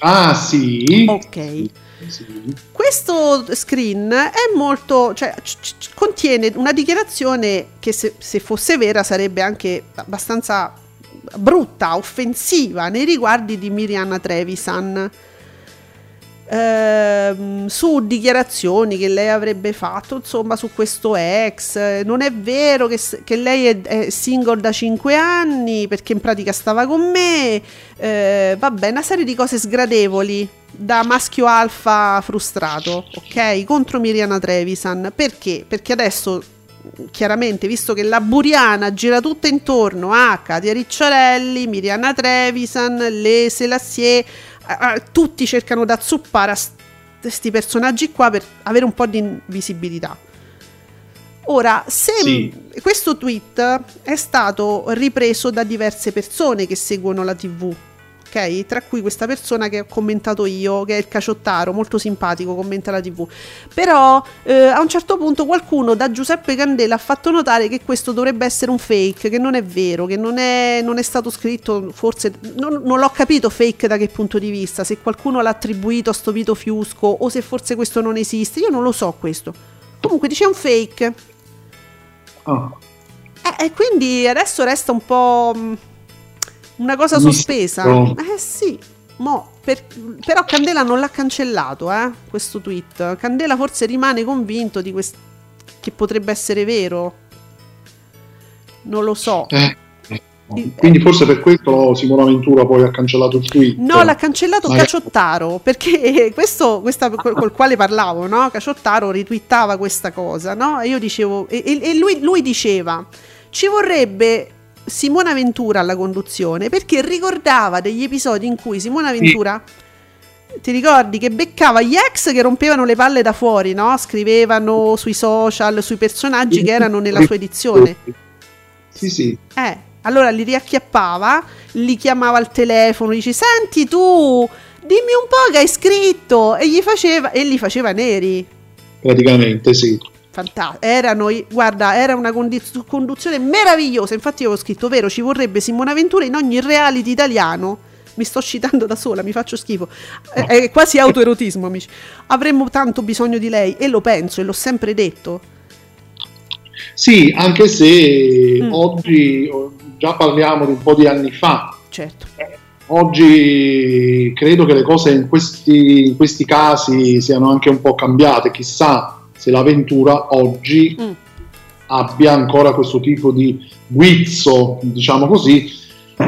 Ah, sì. Ok. Sì. Questo screen è molto, cioè, c- c- contiene una dichiarazione che se, se fosse vera sarebbe anche abbastanza brutta, offensiva nei riguardi di Miriana Trevisan. Ehm, su dichiarazioni che lei avrebbe fatto insomma su questo ex. Non è vero che, che lei è, è single da 5 anni perché in pratica stava con me. Eh, vabbè una serie di cose sgradevoli da maschio alfa frustrato ok? Contro Miriana Trevisan. Perché? Perché adesso chiaramente visto che la Buriana gira tutta intorno a Katia Ricciarelli, Miriana Trevisan, Le Selassie, tutti cercano da zuppare a questi personaggi qua per avere un po' di visibilità. Ora, se Sì. questo tweet è stato ripreso da diverse persone che seguono la TV, ok? Tra cui questa persona che ho commentato io, che è il Caciottaro, molto simpatico, commenta la TV. Però eh, a un certo punto qualcuno da Giuseppe Candela ha fatto notare che questo dovrebbe essere un fake, che non è vero, che non è, non è stato scritto, forse non, non l'ho capito fake da che punto di vista, se qualcuno l'ha attribuito a sto Vito Fiusco o se forse questo non esiste, io non lo so questo. Comunque dice un fake. Ah, Eh, E quindi adesso resta un po' mh, una cosa sospesa. Eh sì, mo, per- però Candela non l'ha cancellato, eh, questo tweet. Candela forse rimane convinto di quest- che potrebbe essere vero. Non lo so. eh. Il- Quindi forse per questo Simona Ventura poi ha cancellato il tweet. No, l'ha cancellato Magari- Caciottaro perché questo questa, col, col quale parlavo, no? Caciottaro ritwittava questa cosa, no? E io dicevo, e- e lui, lui diceva: ci vorrebbe Simona Ventura alla conduzione perché ricordava degli episodi in cui Simona Ventura. Ti ricordi che beccava gli ex che rompevano le palle da fuori, no? Scrivevano sui social, sui personaggi che erano nella sua edizione. Sì, sì. Eh, allora li riacchiappava, li chiamava al telefono, dice senti tu, dimmi un po' che hai scritto e gli faceva, e li faceva neri. Praticamente sì. Fantastico, erano, guarda, era una condiz- conduzione meravigliosa. Infatti, io avevo scritto: Vero, ci vorrebbe Simona Ventura in ogni reality italiano. Mi sto citando da sola, mi faccio schifo. È, è quasi autoerotismo, amici. Avremmo tanto bisogno di lei, e lo penso, e l'ho sempre detto. Sì, anche se Mm. oggi già parliamo di un po' di anni fa. Certo. Oggi credo che le cose in questi, in questi casi siano anche un po' cambiate. Chissà se l'avventura oggi Mm. abbia ancora questo tipo di guizzo, diciamo così,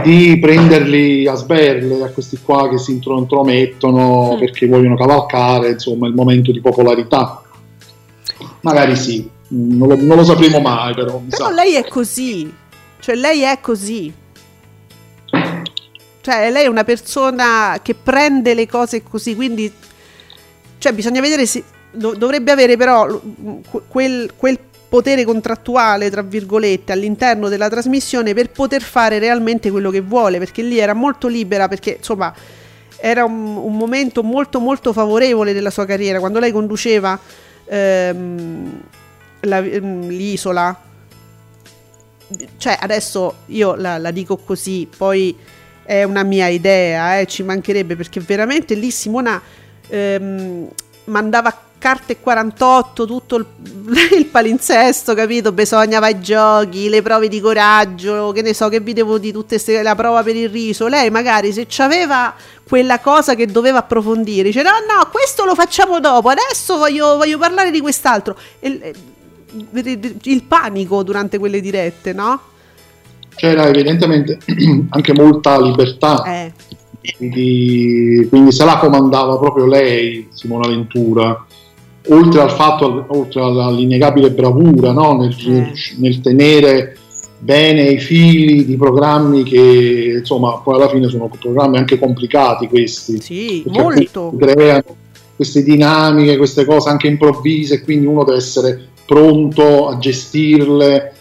di prenderli a sberle a questi qua che si intro- intromettono Mm. perché vogliono cavalcare insomma il momento di popolarità. Magari sì, non lo, non lo sapremo mai però. Però sa. lei è così. Cioè, lei è così. Cioè, lei è una persona che prende le cose così, quindi... Cioè, bisogna vedere se... do- dovrebbe avere però quel, quel potere contrattuale, tra virgolette, all'interno della trasmissione per poter fare realmente quello che vuole, perché lì era molto libera, perché insomma era un, un momento molto molto favorevole della sua carriera, quando lei conduceva ehm, la- ehm, l'isola, cioè adesso io la, la dico così, poi è una mia idea, eh, ci mancherebbe perché veramente lì Simona ehm, mandava carte 48, tutto il, il palinsesto, capito? Bisognava i giochi, le prove di coraggio, che ne so, che video di tutte queste, la prova per il riso. Lei magari se c'aveva quella cosa che doveva approfondire, dice no, no, questo lo facciamo dopo, adesso voglio, voglio parlare di quest'altro. E- il panico durante quelle dirette, no? C'era evidentemente anche molta libertà. Eh, quindi, quindi se la comandava proprio lei, Simona Ventura, oltre al fatto, oltre all'innegabile bravura no? nel, Eh. nel tenere bene i fili di programmi che insomma poi alla fine sono programmi anche complicati questi. Sì, molto. creano queste dinamiche, queste cose anche improvvise, quindi uno deve essere pronto a gestirle.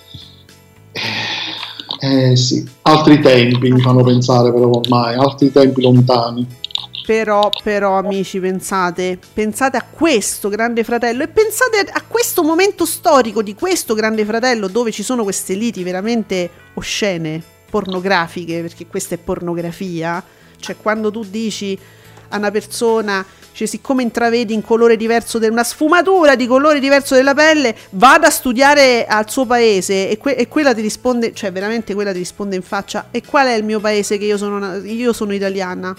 Eh, sì, altri tempi mi fanno pensare però ormai, altri tempi lontani. Però, però, amici, pensate, pensate a questo grande fratello e pensate a questo momento storico di questo grande fratello dove ci sono queste liti veramente oscene, pornografiche, perché questa è pornografia. Cioè, quando tu dici a una persona, cioè, siccome intravedi in colore diverso, de- una sfumatura di colore diverso della pelle, vada a studiare al suo paese e, que- e quella ti risponde, cioè veramente quella ti risponde in faccia, e qual è il mio paese che io sono, una- io sono italiana?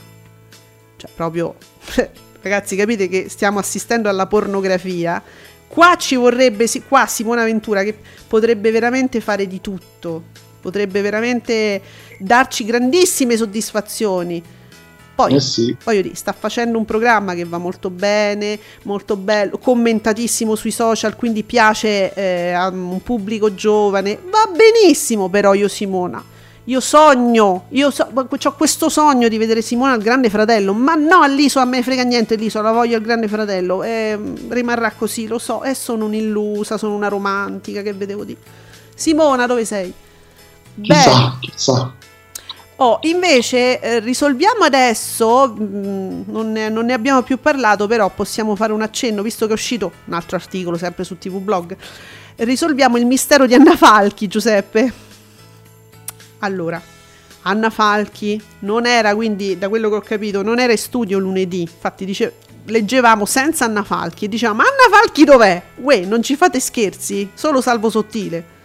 Cioè, proprio, ragazzi, capite che stiamo assistendo alla pornografia. Qua ci vorrebbe, qua Simona Ventura che potrebbe veramente fare di tutto, potrebbe veramente darci grandissime soddisfazioni. Poi, Eh sì. voglio dire, sta facendo un programma che va molto bene, molto bello, commentatissimo sui social, quindi piace eh, a un pubblico giovane. Va benissimo, però io Simona. Io sogno, io so, ho questo sogno di vedere Simona al Grande Fratello, ma no all'isola, a me frega niente l'isola, voglio al Grande Fratello, eh, rimarrà così, lo so, e sono un'illusa, sono una romantica, che vedevo di... Simona, dove sei? Beh, Chissà, chissà. Oh, invece eh, risolviamo adesso, mh, non, ne, non ne abbiamo più parlato, però possiamo fare un accenno, visto che è uscito un altro articolo sempre su TV Blog. Risolviamo il mistero di Anna Falchi, Giuseppe. Allora, Anna Falchi non era, quindi da quello che ho capito, non era in studio lunedì, infatti dice, leggevamo senza Anna Falchi e dicevamo, ma Anna Falchi dov'è? Uè, non ci fate scherzi, solo salvo sottile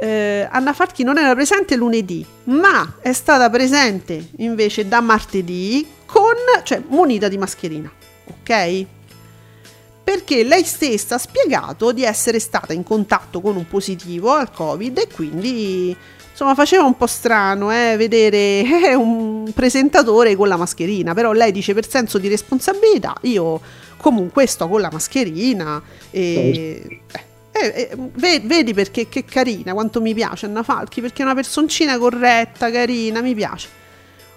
eh, Anna Falchi non era presente lunedì, ma è stata presente invece da martedì con, cioè munita di mascherina, ok? Perché lei stessa ha spiegato di essere stata in contatto con un positivo al Covid e quindi insomma faceva un po' strano eh, vedere eh, un presentatore con la mascherina, però lei dice per senso di responsabilità io comunque sto con la mascherina e... eh, eh, eh, ve- vedi perché che carina, quanto mi piace Anna Falchi, perché è una personcina corretta, carina, mi piace.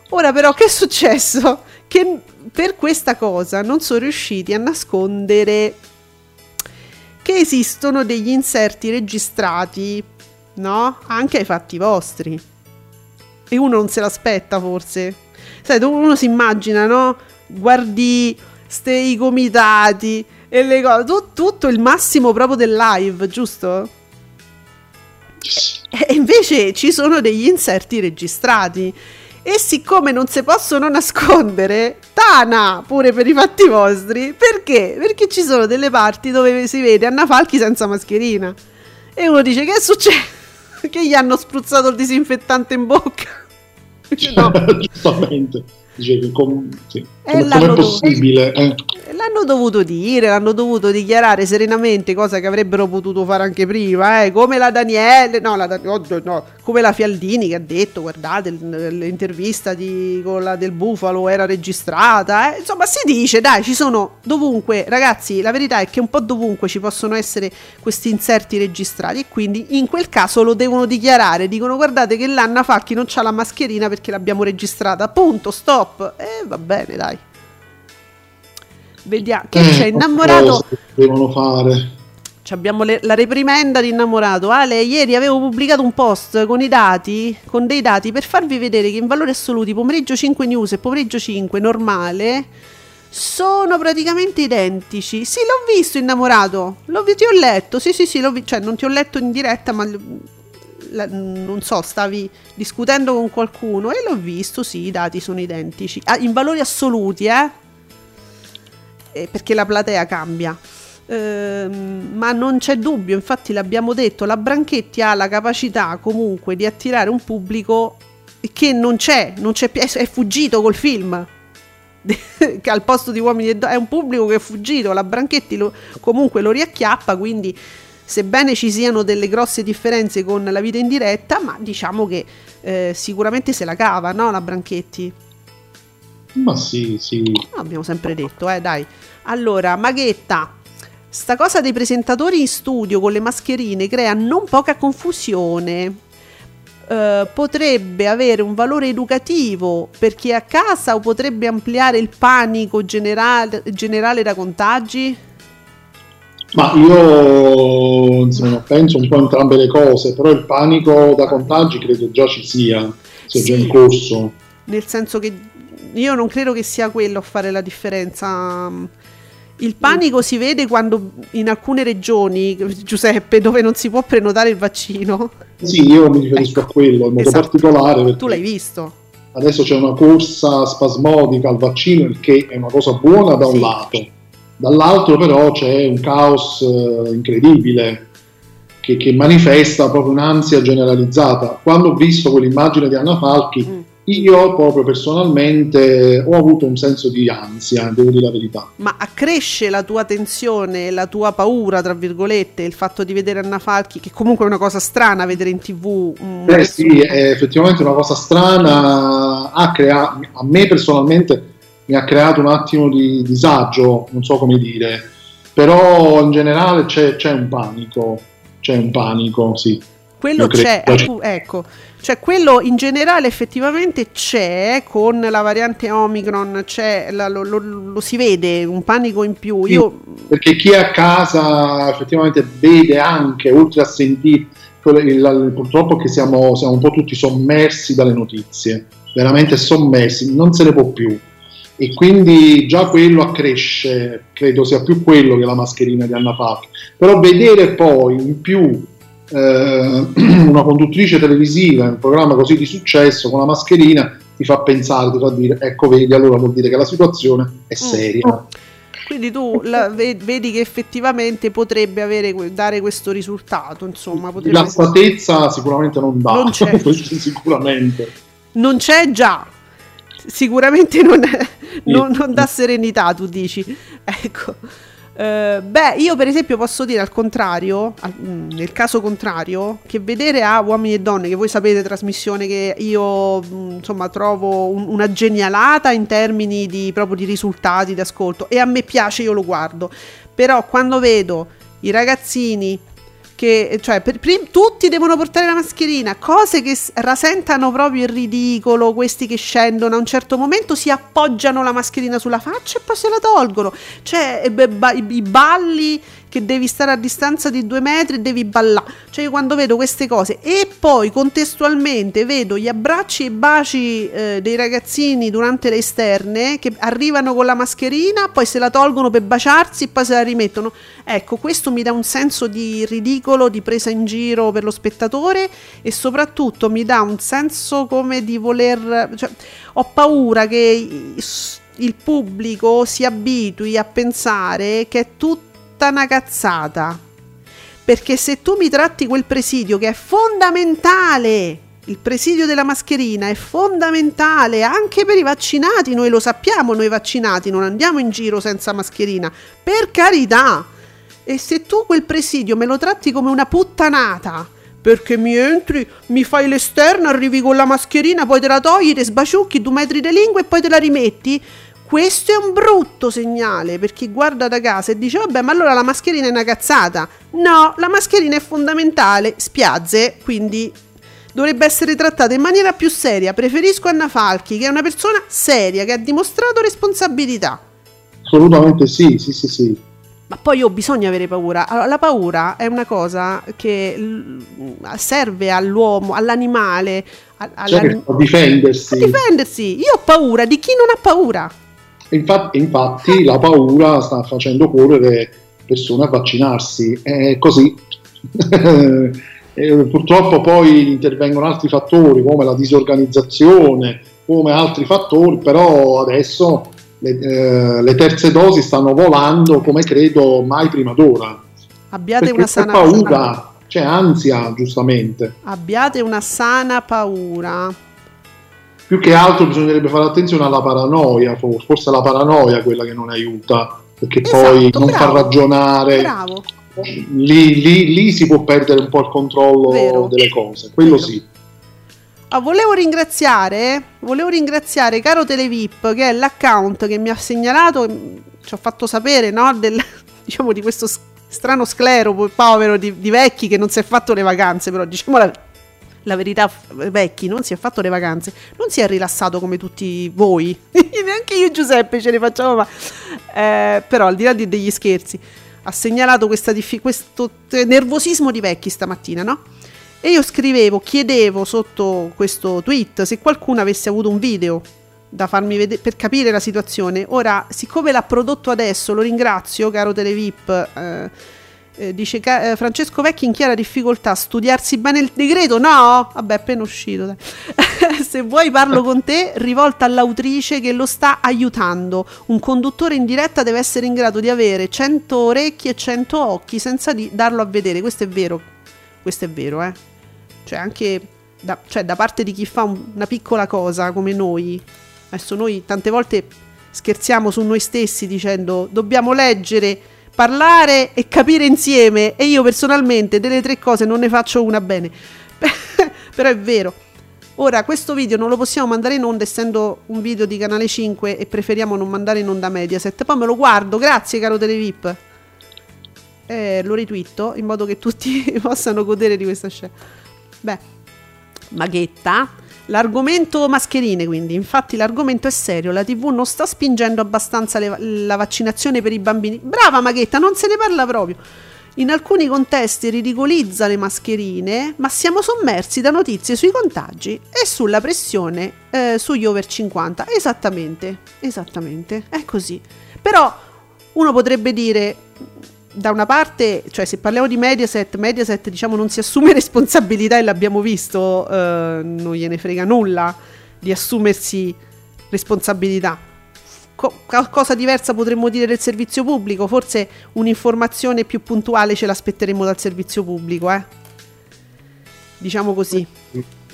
Ora però che è successo? Che per questa cosa non sono riusciti a nascondere che esistono degli inserti registrati, no? Anche ai fatti vostri. E uno non se l'aspetta forse. Sai, uno si immagina, no? Guardi ste i comitati e le cose, tu- tutto il massimo proprio del live, giusto? E invece ci sono degli inserti registrati. E siccome non si possono nascondere, Tana pure per i fatti vostri, perché? Perché ci sono delle parti dove si vede Anna Falchi senza mascherina. E uno dice: Che succede? Che gli hanno spruzzato il disinfettante in bocca? No. Giustamente. Dice che com- sì. Eh, come, l'hanno possibile? Eh, L'hanno dovuto dire, l'hanno dovuto dichiarare serenamente, cosa che avrebbero potuto fare anche prima, eh, come la Daniele, no, la, oddio, no, come la Fialdini che ha detto, guardate, l'intervista di, con la del Bufalo era registrata, eh, insomma si dice, dai, ci sono dovunque, ragazzi, la verità è che un po' dovunque ci possono essere questi inserti registrati e quindi in quel caso lo devono dichiarare, dicono guardate che l'Anna Facchi non c'ha la mascherina perché l'abbiamo registrata, punto, stop, e va bene, dai. Vediamo che eh, c'è innamorato. cosa Devono fare. Ci abbiamo le- la reprimenda di innamorato. Ale, ieri avevo pubblicato un post con i dati, con dei dati per farvi vedere che in valori assoluti pomeriggio 5 news e pomeriggio 5 normale sono praticamente identici. Sì, l'ho visto innamorato. L'ho ti ho letto. Sì, sì, sì, l'ho vi- cioè non ti ho letto in diretta, ma la- non so, stavi discutendo con qualcuno e l'ho visto, sì, i dati sono identici. Ah, in valori assoluti, eh? Eh, perché la platea cambia. Ehm, ma non c'è dubbio, infatti l'abbiamo detto, la Branchetti ha la capacità comunque di attirare un pubblico che non c'è, non c'è è fuggito col film. che al posto di uomini e donne è un pubblico che è fuggito, la Branchetti lo- comunque lo riacchiappa, quindi sebbene ci siano delle grosse differenze con la vita in diretta, ma diciamo che eh, sicuramente se la cava, no, la Branchetti? Ma sì, sì. No, abbiamo sempre detto, eh, dai. Allora, Maghetta, sta cosa dei presentatori in studio con le mascherine crea non poca confusione. Eh, potrebbe avere un valore educativo per chi è a casa o potrebbe ampliare il panico generale, generale da contagi? Ma io insomma, penso un po' entrambe le cose, però il panico da contagi credo già ci sia, sia già Sì. in corso. Nel senso che io non credo che sia quello a fare la differenza. Il panico si vede quando in alcune regioni, Giuseppe, dove non si può prenotare il vaccino, Sì, io mi riferisco a quello in modo Esatto. particolare perché tu l'hai visto. adesso c'è una corsa spasmodica al vaccino, il che è una cosa buona da un Sì. lato, dall'altro però c'è un caos eh, incredibile che, che manifesta proprio un'ansia generalizzata. Quando ho visto quell'immagine di Anna Falchi, Mm. Io proprio personalmente ho avuto un senso di ansia, devo dire la verità. Ma accresce la tua tensione, la tua paura, tra virgolette, il fatto di vedere Anna Falchi, che comunque è una cosa strana vedere in tv. Beh persona- sì, è effettivamente una cosa strana, ha crea- a me personalmente mi ha creato un attimo di disagio, non so come dire, però in generale c'è, c'è un panico, c'è un panico, sì. Quello c'è, appu- ecco, cioè quello in generale effettivamente c'è con la variante Omicron, c'è, la- lo, lo- lo si vede, un panico in più. Sì. Io Perché chi è a casa effettivamente vede anche, oltre a sentire, purtroppo che siamo, siamo un po' tutti sommersi dalle notizie, veramente sommersi, non se ne può più. E quindi già quello accresce, credo sia più quello che la mascherina di Anna Falchi. Però vedere poi in più eh, una conduttrice televisiva in un programma così di successo con la mascherina ti fa pensare, ti fa dire, ecco vedi, allora vuol dire che la situazione è seria. Quindi tu vedi che effettivamente potrebbe avere, dare questo risultato, insomma, potrebbe- La statezza sicuramente non dà, Non c'è. sicuramente. non c'è già. Sicuramente non, è- non- non dà serenità, tu dici. Ecco. Eh, beh, io per esempio posso dire al contrario, al- mm, nel caso contrario, che vedere a uomini e donne, che voi sapete trasmissione che io mm, insomma trovo un- una genialata in termini di proprio di risultati, di ascolto, e a me piace, io lo guardo. Però quando vedo i ragazzini che cioè per, prim- tutti devono portare la mascherina, cose che rasentano proprio il ridicolo, questi che scendono a un certo momento si appoggiano la mascherina sulla faccia e poi se la tolgono, cioè i balli che devi stare a distanza di due metri e devi ballare, cioè io quando vedo queste cose e poi contestualmente vedo gli abbracci e i baci eh, dei ragazzini durante le esterne che arrivano con la mascherina, poi se la tolgono per baciarsi e poi se la rimettono, ecco questo mi dà un senso di ridicolo, di presa in giro per lo spettatore e soprattutto mi dà un senso come di voler, cioè, ho paura che il pubblico si abitui a pensare che è tutta una cazzata. Perché se tu mi tratti quel presidio che è fondamentale, il presidio della mascherina è fondamentale anche per i vaccinati, noi lo sappiamo, noi vaccinati non andiamo in giro senza mascherina, per carità. E se tu quel presidio me lo tratti come una puttanata, perché mi entri, mi fai l'esterno, arrivi con la mascherina, poi te la togli, te sbaciucchi due metri di lingua e poi te la rimetti, questo è un brutto segnale per chi guarda da casa e dice vabbè ma allora la mascherina è una cazzata. No, la mascherina è fondamentale, spiazze, quindi dovrebbe essere trattata in maniera più seria. Preferisco Anna Falchi che è una persona seria, che ha dimostrato responsabilità. Assolutamente sì, sì, sì, sì. Ma poi oh, bisogna avere paura. Allora, la paura è una cosa che l- serve all'uomo, all'animale, a, Cioè, all'anim- a difendersi. a difendersi. Io ho paura di chi non ha paura. Infatti, infatti la paura sta facendo correre persone a vaccinarsi, è così. Purtroppo poi intervengono altri fattori come la disorganizzazione, come altri fattori, però adesso le, eh, le terze dosi stanno volando come credo mai prima d'ora. Abbiate Perché una sana paura, c'è ansia giustamente. Abbiate una sana paura. Più che altro bisognerebbe fare attenzione alla paranoia, for- forse la paranoia è quella che non aiuta, perché poi Esatto, non bravo, fa ragionare, Bravo. lì, lì- lì si può perdere un po' il controllo Vero. delle cose, quello Vero. sì. Ah, volevo ringraziare, volevo ringraziare Caro Televip, che è l'account che mi ha segnalato, mm, ci ho fatto sapere, no, del- diciamo di questo strano sclero po- povero di, di vecchi che non si è fatto le vacanze, però diciamo la, la verità, vecchi, non si è fatto le vacanze, non si è rilassato come tutti voi, neanche io e Giuseppe ce le facciamo, ma eh, però al di là di- degli scherzi, ha segnalato diffi- questo nervosismo di vecchi stamattina, no? E io scrivevo, chiedevo sotto questo tweet se qualcuno avesse avuto un video da farmi vedere per capire la situazione. Ora, siccome l'ha prodotto adesso, lo ringrazio, caro Televip. eh, eh, dice eh, Francesco Vecchi in chiara difficoltà studiarsi bene il decreto no! Vabbè appena uscito se vuoi parlo con te rivolta all'autrice che lo sta aiutando. Un conduttore in diretta deve essere in grado di avere 100 orecchi e 100 occhi senza di darlo a vedere. Questo è vero. Questo è vero eh. Cioè anche da, cioè, da parte di chi fa un- una piccola cosa come noi adesso noi tante volte scherziamo su noi stessi dicendo dobbiamo leggere parlare e capire insieme e io personalmente delle tre cose non ne faccio una bene. Però è vero. Ora questo video non lo possiamo mandare in onda essendo un video di canale 5 e preferiamo non mandare in onda Mediaset. Poi me lo guardo grazie caro Televip. Eh, lo ritwitto in modo che tutti possano godere di questa scena. Beh maghetta L'argomento mascherine, quindi, infatti l'argomento è serio, la TV non sta spingendo abbastanza le- la vaccinazione per i bambini. Brava Maghetta, non se ne parla proprio. In alcuni contesti ridicolizza le mascherine, ma siamo sommersi da notizie sui contagi e sulla pressione eh, sugli over 50. Esattamente, esattamente, è così. Però uno potrebbe dire, da una parte, cioè se parliamo di Mediaset, Mediaset diciamo non si assume responsabilità e l'abbiamo visto, eh, non gliene frega nulla di assumersi responsabilità. Co- cosa diversa potremmo dire del servizio pubblico? Forse un'informazione più puntuale ce l'aspetteremo dal servizio pubblico, eh? Diciamo così.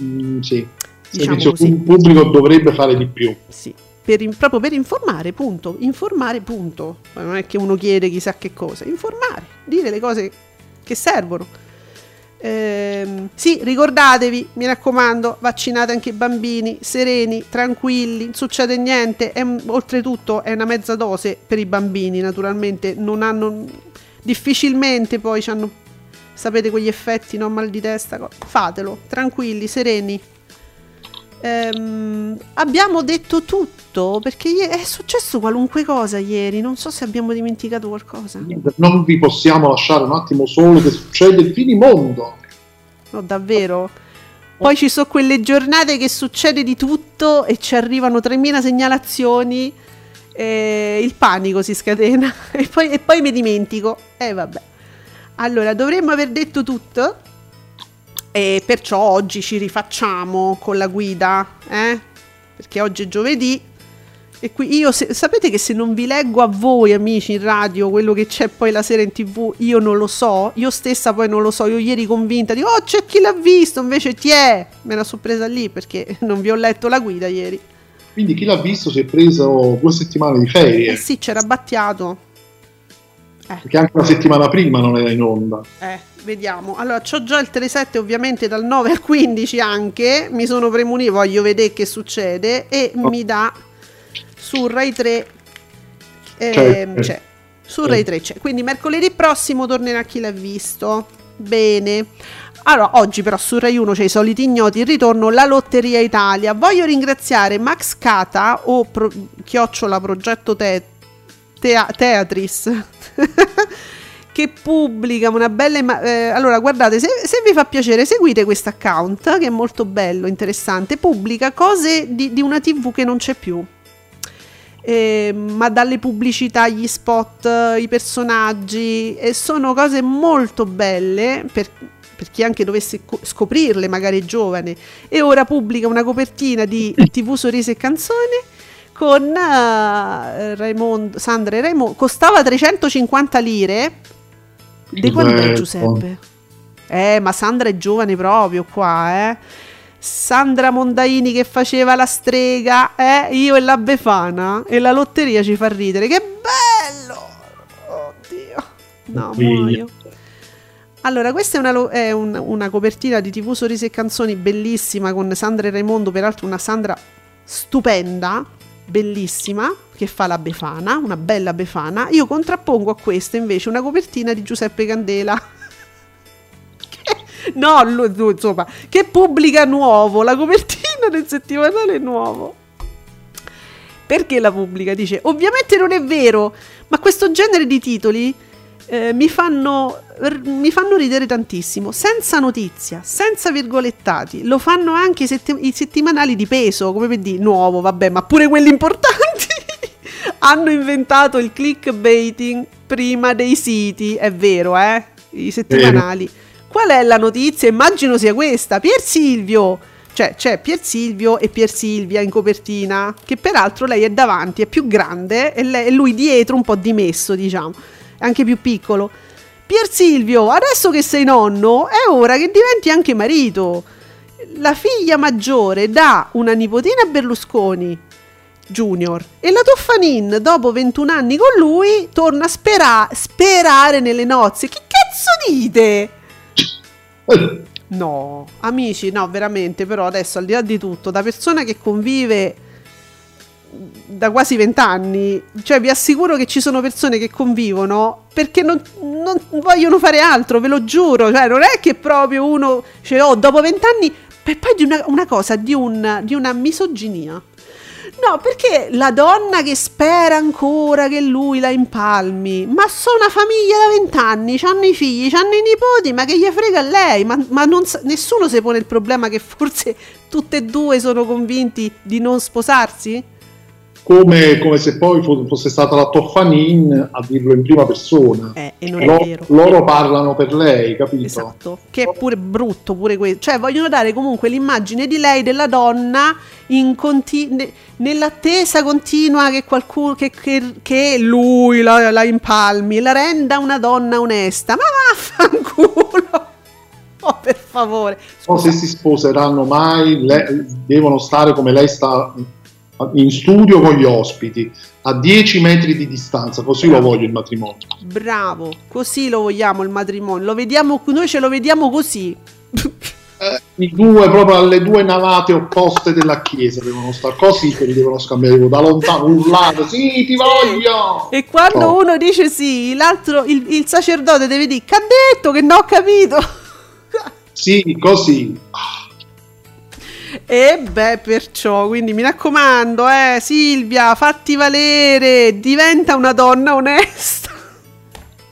Mm, sì. Il Diciamo servizio così. pubblico dovrebbe fare di più. Sì, per proprio per informare, punto. Informare, punto. Non è che uno chiede chissà che cosa. Informare, dire le cose che servono. Ehm, sì, ricordatevi, mi raccomando, vaccinate anche i bambini, sereni, tranquilli, non succede niente. È oltretutto è una mezza dose per i bambini, naturalmente. Non hanno. Difficilmente poi hanno. Sapete quegli effetti, no? Mal di testa. Fatelo, tranquilli, sereni. Ehm, abbiamo detto tutto perché è successo qualunque cosa ieri. Non so se abbiamo dimenticato qualcosa. Non vi possiamo lasciare un attimo solo che succede il finimondo. No, davvero. Poi ci sono quelle giornate che succede di tutto e ci arrivano 3000 segnalazioni. E il panico si scatena. E poi, e poi mi dimentico. E vabbè. Allora, dovremmo aver detto tutto. E perciò oggi ci rifacciamo con la guida. Eh? Perché oggi è giovedì. E qui io, se- sapete che se non vi leggo a voi, amici in radio, quello che c'è poi la sera in tv, io non lo so. Io stessa poi non lo so. Io ieri convinta di, oh, c'è chi l'ha visto. Invece ti è. Me la sono presa lì perché non vi ho letto la guida ieri. Quindi chi l'ha visto si è preso due settimane di ferie, Eh sì, c'era Battiato. Perché anche una settimana prima non era in onda. Eh, vediamo. Allora, c'ho già il Telesette ovviamente dal 9 al 15 anche. Mi sono premunito, voglio vedere che succede. E mi dà su Rai 3. ehm, C'è. c'è. Su Rai 3 c'è. Quindi mercoledì prossimo tornerà chi l'ha visto. Bene. Allora, oggi però su Rai 1 c'è i soliti ignoti, il ritorno La Lotteria Italia. Voglio ringraziare Max Cata o pro- chiocciola progetto te- Tea- Teatris che pubblica una bella imma- eh, allora guardate se, se vi fa piacere seguite questo account che è molto bello interessante pubblica cose di, di una tv che non c'è più. Eh, ma dalle pubblicità gli spot i personaggi e sono cose molto belle per, per chi anche dovesse co- scoprirle magari giovane. E ora pubblica una copertina di tv sorrisi e canzoni con eh, Raimondo, Sandra e Raimondo costava 350 lire di quando è. Giuseppe? Eh, ma Sandra è giovane proprio qua, eh. Sandra Mondaini che faceva la strega, eh, io e la Befana e la lotteria ci fa ridere. Che bello! Oddio. No, muoio. Allora, questa è, una, è un- una copertina di TV Sorrisi e Canzoni bellissima con Sandra e Raimondo, peraltro una Sandra stupenda. Bellissima che fa la Befana, una bella Befana. Io contrappongo a questa invece una copertina di Giuseppe Candela. Che- no, lui, insomma, che pubblica nuovo la copertina del settimanale nuovo. Perché la pubblica? Dice, ovviamente non è vero, ma questo genere di titoli eh, mi, fanno, mi fanno ridere tantissimo, senza notizia, senza virgolettati. Lo fanno anche i, setti- i settimanali di peso, come per dire, nuovo, vabbè, ma pure quelli importanti. Hanno inventato il clickbaiting prima dei siti, è vero, eh? I settimanali. Qual è la notizia? Immagino sia questa. Pier Silvio. Cioè, c'è Pier Silvio e Pier Silvia in copertina, che peraltro lei è davanti, è più grande e, lei- e lui dietro un po' dimesso, diciamo, anche più piccolo. Pier Silvio, adesso che sei nonno, è ora che diventi anche marito. La figlia maggiore dà una nipotina a Berlusconi Junior e la Toffanin, dopo 21 anni con lui, torna a spera- sperare nelle nozze. Che cazzo dite? No, amici, no, veramente, però adesso al di là di tutto, da persona che convive da quasi vent'anni, cioè vi assicuro che ci sono persone che convivono perché non, non vogliono fare altro, ve lo giuro, cioè non è che proprio uno, cioè, oh, dopo vent'anni, per poi di una, una cosa, di, un, di una misoginia. No, perché la donna che spera ancora che lui la impalmi, ma sono una famiglia da vent'anni, hanno i figli, hanno i nipoti, ma che gli frega lei? Ma, ma non nessuno si pone il problema che forse tutte e due sono convinti di non sposarsi? Come, come se poi fo- fosse stata la Toffanin a dirlo in prima persona. Eh, e non è Lo- vero. loro parlano per lei, capito? Esatto, che è pure brutto pure questo. Cioè, vogliono dare comunque l'immagine di lei, della donna, in conti- ne- nell'attesa continua che qualcuno, che, che- che lui la, la impalmi, la renda una donna onesta. Ma vaffanculo! Oh, per favore. So se si sposeranno mai, le- devono stare come lei sta in studio con gli ospiti, a 10 metri di distanza, così lo voglio il matrimonio. Bravo, così lo vogliamo il matrimonio. Lo vediamo, noi ce lo vediamo così. Eh, I due, proprio alle due navate opposte della chiesa, devono stare così, che li devono scambiare da lontano, urlare, sì, ti voglio! E quando Oh. uno dice sì, l'altro, il, il sacerdote deve dire, che ha detto che non ho capito. Sì, così. E beh, perciò, quindi mi raccomando, eh, Silvia, fatti valere, diventa una donna onesta.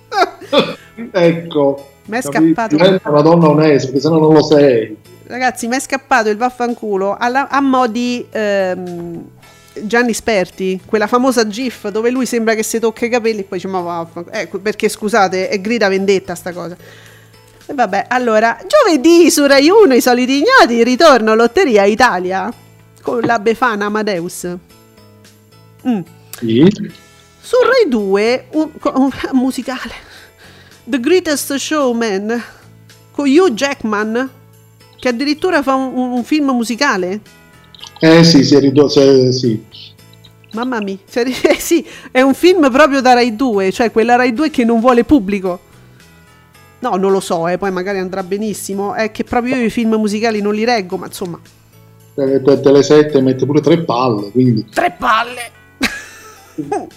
ecco. Mi è scappato. Diventa una donna onesta, perché sennò non lo sei. Ragazzi, mi è scappato il vaffanculo alla- a mo' di ehm, Gianni Sperti, quella famosa gif dove lui sembra che si tocca i capelli e poi dice ma vaffanculo. Ecco, perché scusate, è grida vendetta sta cosa. E vabbè, allora, giovedì su Rai 1 i soliti ignoti ritorno Lotteria Italia con la Befana Amadeus. Mm. Sì. Su Rai 2 un, un musicale The Greatest Showman con Hugh Jackman che addirittura fa un, un- film musicale. Eh sì, si è ridotto, sì. Mamma mia, cioè, eh sì, è un film proprio da Rai 2, cioè quella Rai 2 che non vuole pubblico. No, non lo so, eh, poi magari andrà benissimo. È che proprio io i film musicali non li reggo, ma insomma, Eh, te- Tele 7 mette pure tre palle, quindi, tre palle.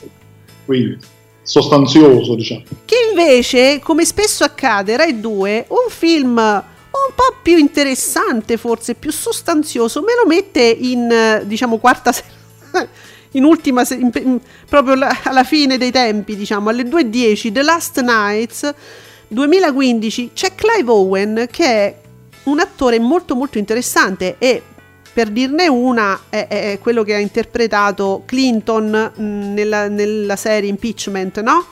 quindi sostanzioso, diciamo. Che invece, come spesso accade, Rai 2, un film un po' più interessante, forse più sostanzioso, me lo mette in, diciamo, quarta se- in ultima, in- in- proprio la- alla fine dei tempi, diciamo, alle 2.10, The Last Nights 2015, c'è Clive Owen che è un attore molto molto interessante e per dirne una è, è- quello che ha interpretato Clinton mh, nella, nella serie Impeachment, no?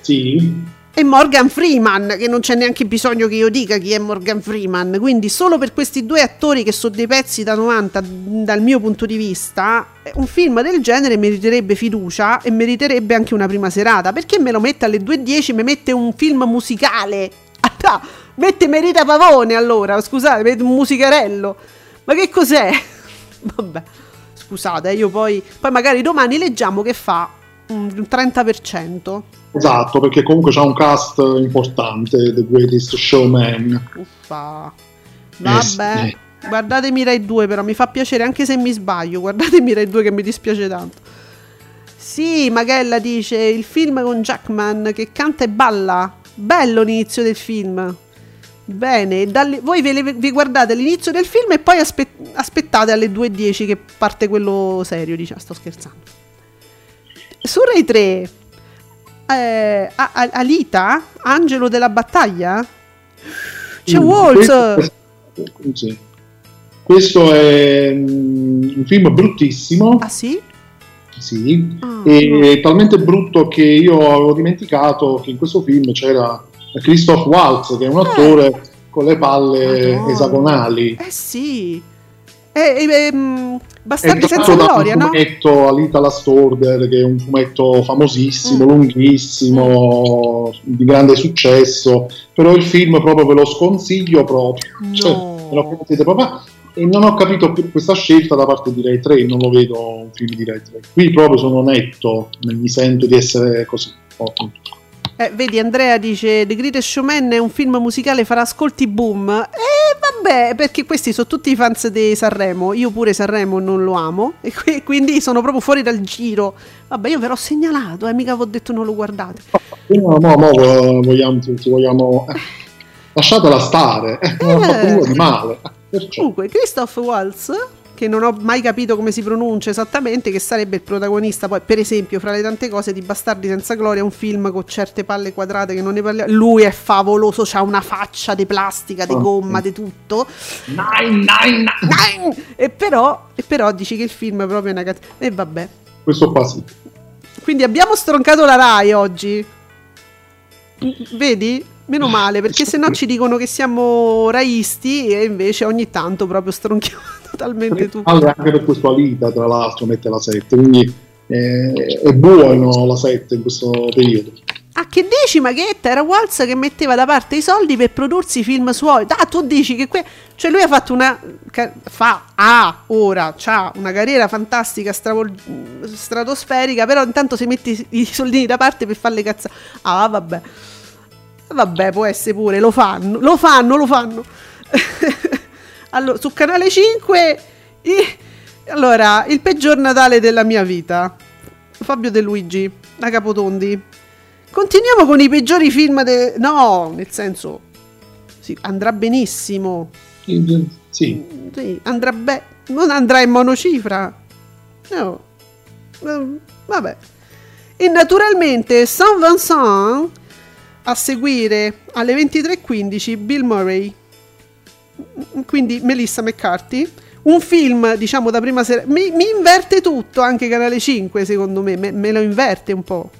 Sì, E Morgan Freeman, che non c'è neanche bisogno che io dica chi è Morgan Freeman. Quindi, solo per questi due attori che sono dei pezzi da 90, dal mio punto di vista, eh, un film del genere meriterebbe fiducia e meriterebbe anche una prima serata. Perché me lo mette alle 2.10? Mi mette un film musicale. Ah, mette Merita Pavone allora, scusate, mette un musicarello. Ma che cos'è? Vabbè, scusate, eh, io poi, poi magari domani leggiamo che fa un 30%. esatto, perché comunque c'ha un cast importante, The Greatest Showman. Uffa. Eh, Vabbè. sì. Guardatemi Rai 2 però, mi fa piacere anche se mi sbaglio. Guardatemi Rai 2 che mi dispiace tanto. Sì, Magella dice il film con Jackman che canta e balla. Bello l'inizio del film. Bene, dalle- voi ve le- vi guardate l'inizio del film e poi aspe- aspettate alle 2.10 che parte quello serio, diciamo, sto scherzando. Su Rai 3, eh, A- A- Alita, Angelo della battaglia, c'è Mm, Waltz. Questo, sì. Questo è mm, un film bruttissimo. Ah sì? Sì, Ah, e è talmente brutto che io avevo dimenticato che in questo film c'era Christoph Waltz, che è un attore con le palle Madonna. esagonali. Eh sì. Eh, eh, ehm, È Bastardi senza gloria, un no? fumetto Alita la Storder, che è un fumetto famosissimo, Mm. lunghissimo, di grande successo, però il film proprio ve lo sconsiglio proprio. Cioè, No. me lo potete proprio- E non ho capito più questa scelta da parte di Rai 3, non lo vedo un film di Rai 3. Qui proprio sono netto, mi sento di essere così. Eh, vedi, Andrea dice The Greatest Showman è un film musicale, farà ascolti boom. E vabbè, perché questi sono tutti i fans di Sanremo. Io pure Sanremo non lo amo. E qui- quindi sono proprio fuori dal giro. Vabbè, io ve l'ho segnalato, eh, mica vi ho detto non lo guardate. No, no, no, vo- vogliamo, ti- vogliamo... lasciatela stare, eh, non ha fatto nulla di male. Perciò. Comunque, Christoph Waltz, che non ho mai capito come si pronuncia esattamente, che sarebbe il protagonista, poi, per esempio, fra le tante cose di Bastardi senza gloria, un film con certe palle quadrate che non ne parliamo. Lui è favoloso, ha una faccia di plastica, di Ah, gomma, di tutto. Nine, nine, nine. E però, e però dici che il film è proprio una cat- E vabbè. Questo qua sì. Quindi abbiamo stroncato la Rai oggi. Vedi? Meno male, perché sennò ci dicono che siamo raisti e invece ogni tanto proprio stronchiamo totalmente tutto. Palle anche per questo Alita, tra l'altro, mette la 7, quindi eh, è buono la 7 in questo periodo. Ah, che dici, Maghetta? Era Waltz che metteva da parte i soldi per prodursi i film suoi. Ah, tu dici che que- cioè lui ha fatto una fa ah, ora c'ha una carriera fantastica stravol- stratosferica, però intanto si mette i- soldini da parte per fare le cazzate. Ah, vabbè. Vabbè, può essere pure, lo fanno, lo fanno, lo fanno. allora, su canale 5 i- allora, il peggior Natale della mia vita. Fabio De Luigi, da Capotondi. Continuiamo con i peggiori film de- No, nel senso sì, andrà benissimo. Sì, Sì, andrà bene. Non andrà in monocifra. No. Eh, Vabbè. E naturalmente Saint Vincent a seguire alle 23.15 Bill Murray. Quindi Melissa McCarthy. Un film, diciamo, da prima sera. Mi, mi inverte tutto, anche Canale 5, secondo me. Me, me lo inverte un po'.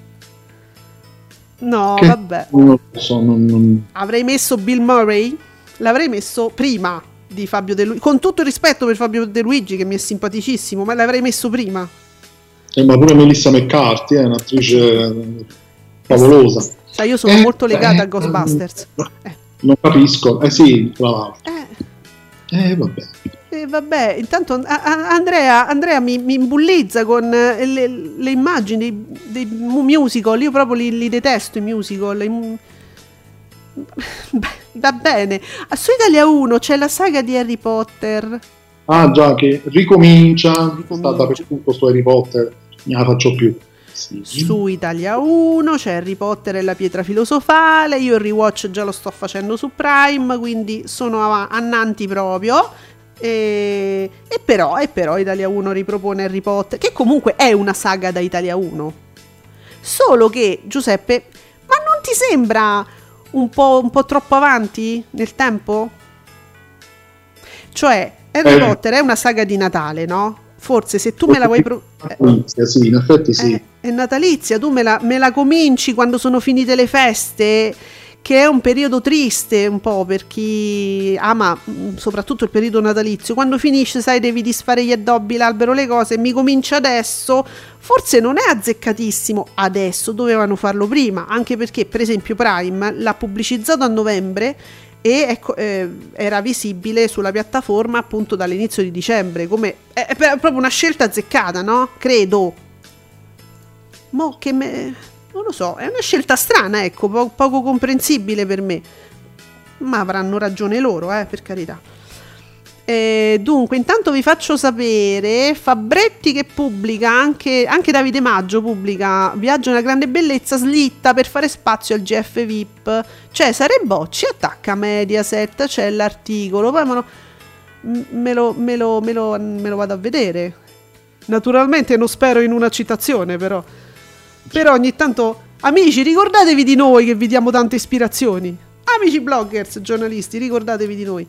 No, Che- vabbè. non lo so, non- non- Avrei messo Bill Murray? L'avrei messo prima di Fabio De Luigi. Con tutto il rispetto per Fabio De Luigi, che mi è simpaticissimo, ma l'avrei messo prima. eh, ma pure Melissa McCarthy è un'attrice eh, favolosa. Sai, io sono Eh, molto legata eh, a Ghostbusters. Eh, Non capisco, eh sì, tra l'altro. eh, Eh, vabbè. eh, vabbè, intanto a- a- Andrea, Andrea mi, mi imbullizza con eh, le, le immagini dei, dei musical. Io proprio li, li detesto i musical. i Va bene. Ah, Su Italia 1 c'è la saga di Harry Potter. Ah, già che ricomincia, Ricomincia. sta dappertutto su Harry Potter, non la faccio più. Sì. Su Italia 1 c'è Harry Potter e la pietra filosofale. Io il rewatch già lo sto facendo su Prime, quindi sono av- annanti proprio. E, e però, e però Italia 1 ripropone Harry Potter, che comunque è una saga da Italia 1. Solo che, Giuseppe, ma non ti sembra un po', un po' troppo avanti nel tempo? Cioè, Harry Eh. Potter è una saga di Natale, no? Forse se tu me la vuoi... pro- eh, sì, in effetti sì. eh, è natalizia, tu me la, me la cominci quando sono finite le feste, che è un periodo triste un po' per chi ama mm, soprattutto il periodo natalizio. Quando finisce, sai, devi disfare gli addobbi, l'albero, le cose, mi comincia adesso, forse non è azzeccatissimo adesso, dovevano farlo prima, anche perché per esempio Prime l'ha pubblicizzato a novembre e ecco, eh, era visibile sulla piattaforma appunto dall'inizio di dicembre come è, è proprio una scelta azzeccata no? credo Mo che me... non lo so, è una scelta strana, ecco, po- poco comprensibile per me. Ma avranno ragione loro, eh, per carità. Eh, dunque, intanto vi faccio sapere Fabretti che pubblica anche, anche Davide Maggio pubblica Viaggio nella grande bellezza slitta per fare spazio al GF VIP. Cesare Bocci attacca Mediaset, c'è l'articolo, poi me lo, me lo, me lo- me lo- me lo vado a vedere. Naturalmente non spero in una citazione, però. Però ogni tanto, amici, ricordatevi di noi che vi diamo tante ispirazioni. Amici bloggers, giornalisti, ricordatevi di noi.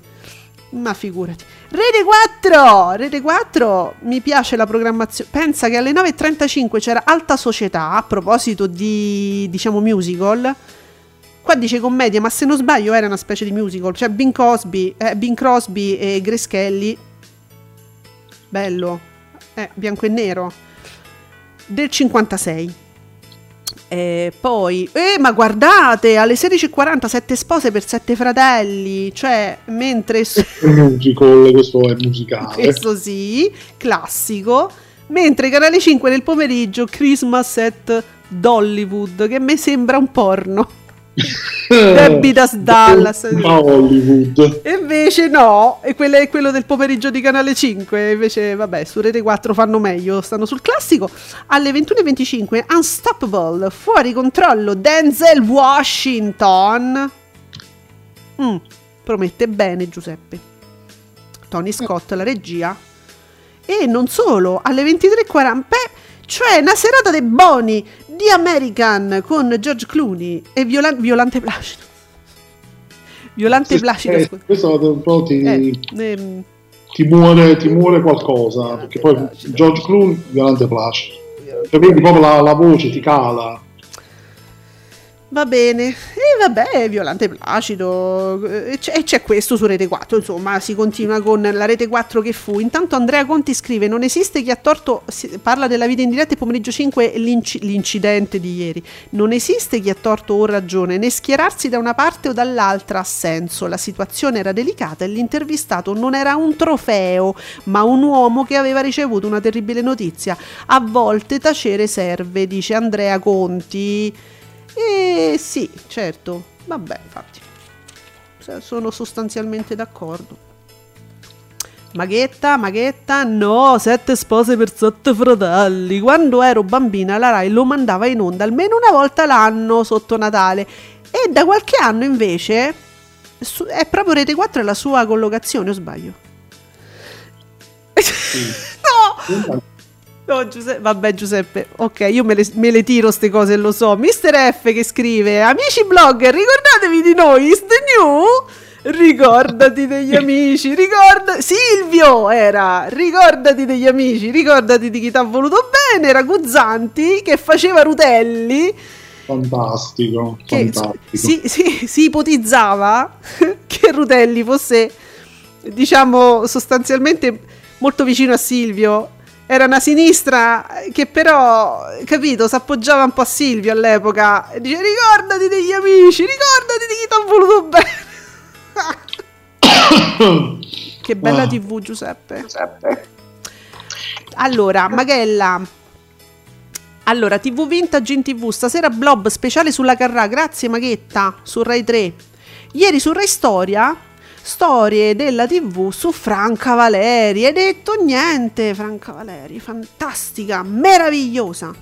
Ma figurati. Rete 4! Rete 4, mi piace la programmazione. Pensa che alle 9.35 c'era Alta Società, a proposito di, diciamo, musical. Qua dice commedia, ma se non sbaglio era una specie di musical. Cioè Bing Crosby, eh, Bing Crosby e Grace Kelly. Bello. Eh, bianco e nero. Del 56. E poi, eh, ma guardate, alle 16.40 sette spose per sette fratelli, cioè, mentre su- musical, questo è musicale. questo sì, classico, mentre Canale 5 nel pomeriggio Christmas at Dollywood, che mi sembra un porno. Debbie Das Dallas. A Hollywood. E invece no, e quello è quello del pomeriggio di Canale 5, invece vabbè, su Rete 4 fanno meglio, stanno sul classico. Alle 21.25 Unstoppable, fuori controllo Denzel Washington. Mm, promette bene Giuseppe. Tony Scott la regia. E non solo, alle 23.40, beh, cioè una serata dei Boni di American con George Clooney e Viola- Violante Placido. Violante Sì, Placido, eh, questo un po' ti, Eh, ehm, ti muore, ti muore qualcosa. Perché poi George Clooney, Violante Placido. Cioè, vedi proprio la, la voce ti cala. Va bene, e vabbè, Violante Placido, e c'è, questo su Rete 4, insomma, si continua con la Rete 4 che fu. Intanto Andrea Conti scrive, non esiste chi ha torto, parla della vita in diretta e pomeriggio 5 l'inci- l'incidente di ieri, non esiste chi ha torto o ragione, né schierarsi da una parte o dall'altra ha senso, la situazione era delicata e l'intervistato non era un trofeo, ma un uomo che aveva ricevuto una terribile notizia. A volte tacere serve, dice Andrea Conti. Eh sì, certo, vabbè, infatti, sono sostanzialmente d'accordo. Maghetta, Maghetta, no, sette spose per sette fratelli. Quando ero bambina la Rai lo mandava in onda almeno una volta l'anno sotto Natale e da qualche anno invece è proprio Rete 4 è la sua collocazione, o sbaglio? no! No, Giuseppe, vabbè Giuseppe, ok, io me le, me le tiro ste cose, lo so. Mister F che scrive, amici blogger, ricordatevi di noi, is the new? Ricordati degli amici, ricorda... Silvio era, ricordati degli amici, ricordati di chi ti ha voluto bene, era Guzzanti che faceva Rutelli, Fantastico. che fantastico. si, si- si ipotizzava che Rutelli fosse, diciamo, sostanzialmente molto vicino a Silvio. Era una sinistra che però, capito, si appoggiava un po' a Silvio all'epoca. E dice, ricordati degli amici, ricordati di chi ti ha voluto bene. che bella Ah. tv, Giuseppe. Allora, Magella. Allora, TV Vintage in TV, stasera Blob speciale sulla Carrà, grazie Maghetta, su Rai 3. Ieri su Rai Storia, storie della TV su Franca Valeri. Hai detto niente, Franca Valeri, fantastica, meravigliosa.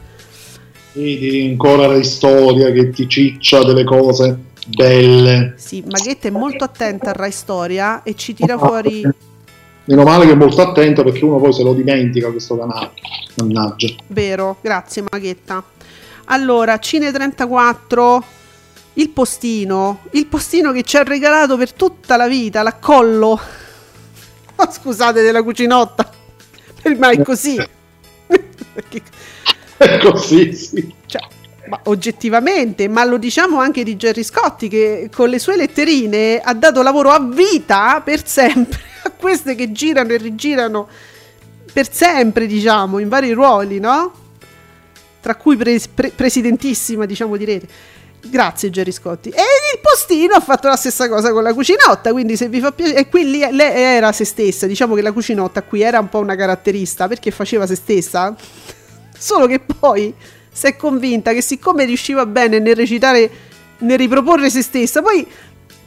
Vedi ancora la storia che ti ciccia delle cose belle. Sì, Maghetta è molto attenta a Rai Storia e ci tira fuori... Meno male che è molto attento perché uno poi se lo dimentica questo canale. Mannaggia. Vero, grazie Maghetta. Allora, Cine 34, il postino, il postino che ci ha regalato per tutta la vita, l'accollo. Oh, scusate della cucinotta, ma è così. È così, sì. cioè, ma oggettivamente, ma lo diciamo anche di Gerry Scotti che con le sue letterine ha dato lavoro a vita per sempre a queste che girano e rigirano per sempre, diciamo, in vari ruoli, no? Tra cui pre- pre- presidentissima, diciamo, di rete. Grazie Gerry Scotti. E il postino ha fatto la stessa cosa con la cucinotta, quindi se vi fa piacere... E qui lei era se stessa, diciamo che la cucinotta qui era un po' una caratterista perché faceva se stessa, solo che poi si è convinta che siccome riusciva bene nel recitare, nel riproporre se stessa, poi,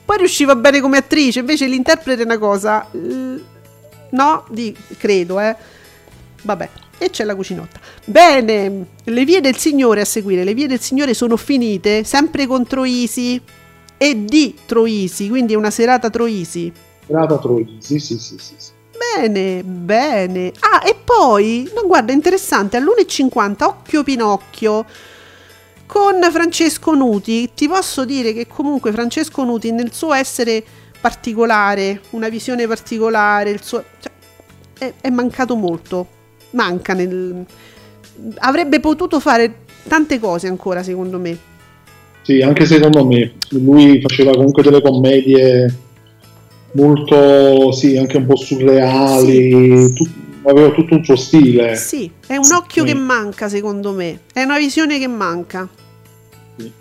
poi riusciva bene come attrice, invece l'interprete è una cosa... No, di, credo, eh. Vabbè, e c'è la cucinotta. Bene, le vie del Signore a seguire. Le vie del Signore sono finite, sempre con Troisi e di Troisi, quindi è una serata Troisi. Serata Troisi, sì, sì, sì. sì. Bene, bene. Ah, e poi, no, guarda, interessante, all'1.50 Occhio Pinocchio con Francesco Nuti. Ti posso dire che comunque Francesco Nuti nel suo essere particolare, una visione particolare, il suo cioè, è, è mancato molto. Manca nel avrebbe potuto fare tante cose ancora, secondo me. Sì, anche secondo me. Lui faceva comunque delle commedie molto, sì, anche un po' surreali. tu- aveva tutto un suo stile. Sì, è un occhio Sì. che manca, secondo me. È una visione che manca. Sì.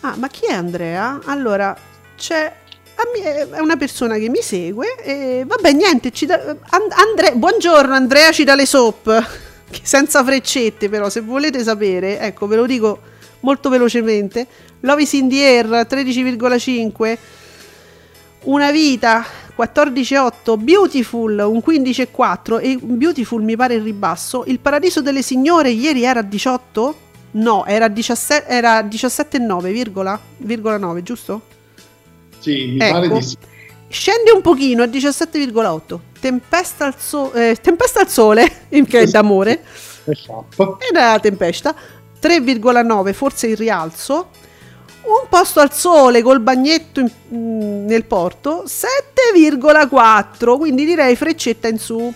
Ah, ma chi è Andrea? Allora, c'è. È una persona che mi segue e vabbè niente, da- An- Andre- buongiorno Andrea ci dà le soap, senza freccette però se volete sapere, ecco ve lo dico molto velocemente, Love is in the air 13,5, una vita 14,8, Beautiful un 15,4 e Beautiful mi pare il ribasso, Il Paradiso delle Signore ieri era 18? No, era 17, era 17,9, virgola, virgola 9, giusto? Sì, mi Ecco. pare di sì. Scende un pochino a 17,8. Tempesta al, so- eh, tempesta al sole, che è d'amore, È fatto. ed è la tempesta. 3,9, forse il rialzo. Un posto al sole col bagnetto in- mm, nel porto, 7,4. Quindi direi freccetta in su.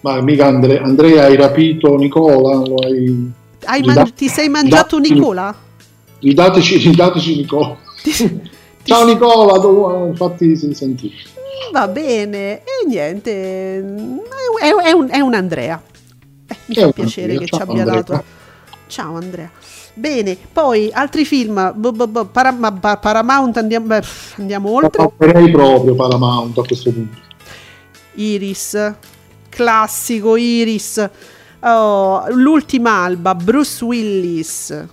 Ma mica Andre- Andrea hai rapito Nicola? Hai... Hai man- ti sei mangiato Nicola? Ridateci, ridateci Nicola. Ciao Nicola, dove- infatti si sentì. Va bene, e niente, mm, è, è un, è un Andrea. Eh, mi È fa un piacere Andrea, che ci ciao, abbia Andrea. dato. Ciao Andrea. Bene, poi altri film, boh, boh, boh, Para- ma- pa- Paramount andiamo, beh, andiamo oltre. Farei proprio Paramount a questo punto. Iris, classico Iris. Oh, l'ultima alba, Bruce Willis.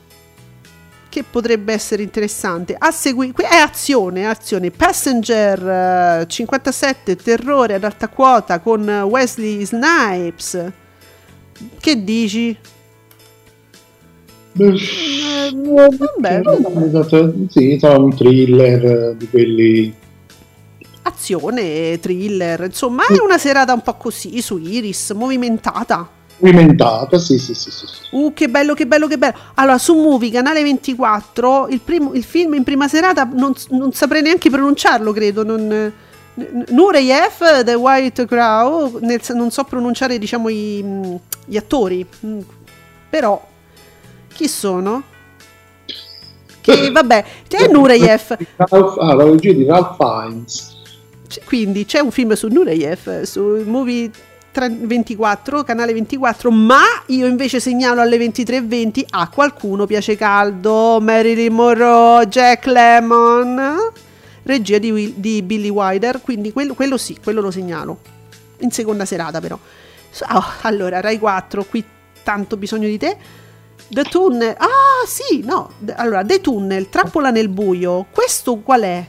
Che potrebbe essere interessante. A segui- è azione, azione. Passenger eh, 57, terrore ad alta quota con Wesley Snipes. Che dici? Beh, Eh, vabbè, Sì, sarà un thriller eh, di quelli. azione, thriller, insomma, è una serata un po' così su Iris, movimentata. Movimentata. Sì, sì, sì, sì. Uh, che bello, che bello, che bello. Allora, su Movie, canale 24, il, primo- il film in prima serata non, non saprei neanche pronunciarlo, credo. Non, Nureyev, The White Crow, nel- non so pronunciare, diciamo, i- gli attori. Mm, Però, chi sono? Che, vabbè, c'è Nureyev. Ralph- ah, la regia di Ralph Fiennes. Quindi c'è un film su Nureyev, su Movie 3 24, canale 24, ma io invece segnalo alle 23.20 a qualcuno piace caldo, Marilyn Monroe, Jack Lemmon, regia di, Will- di Billy Wilder, quindi quello, quello sì, quello lo segnalo, in seconda serata però. Oh, allora, Rai 4, qui tanto bisogno di te. The Tunnel, ah sì, no, allora, The Tunnel, Trappola nel buio, questo qual è?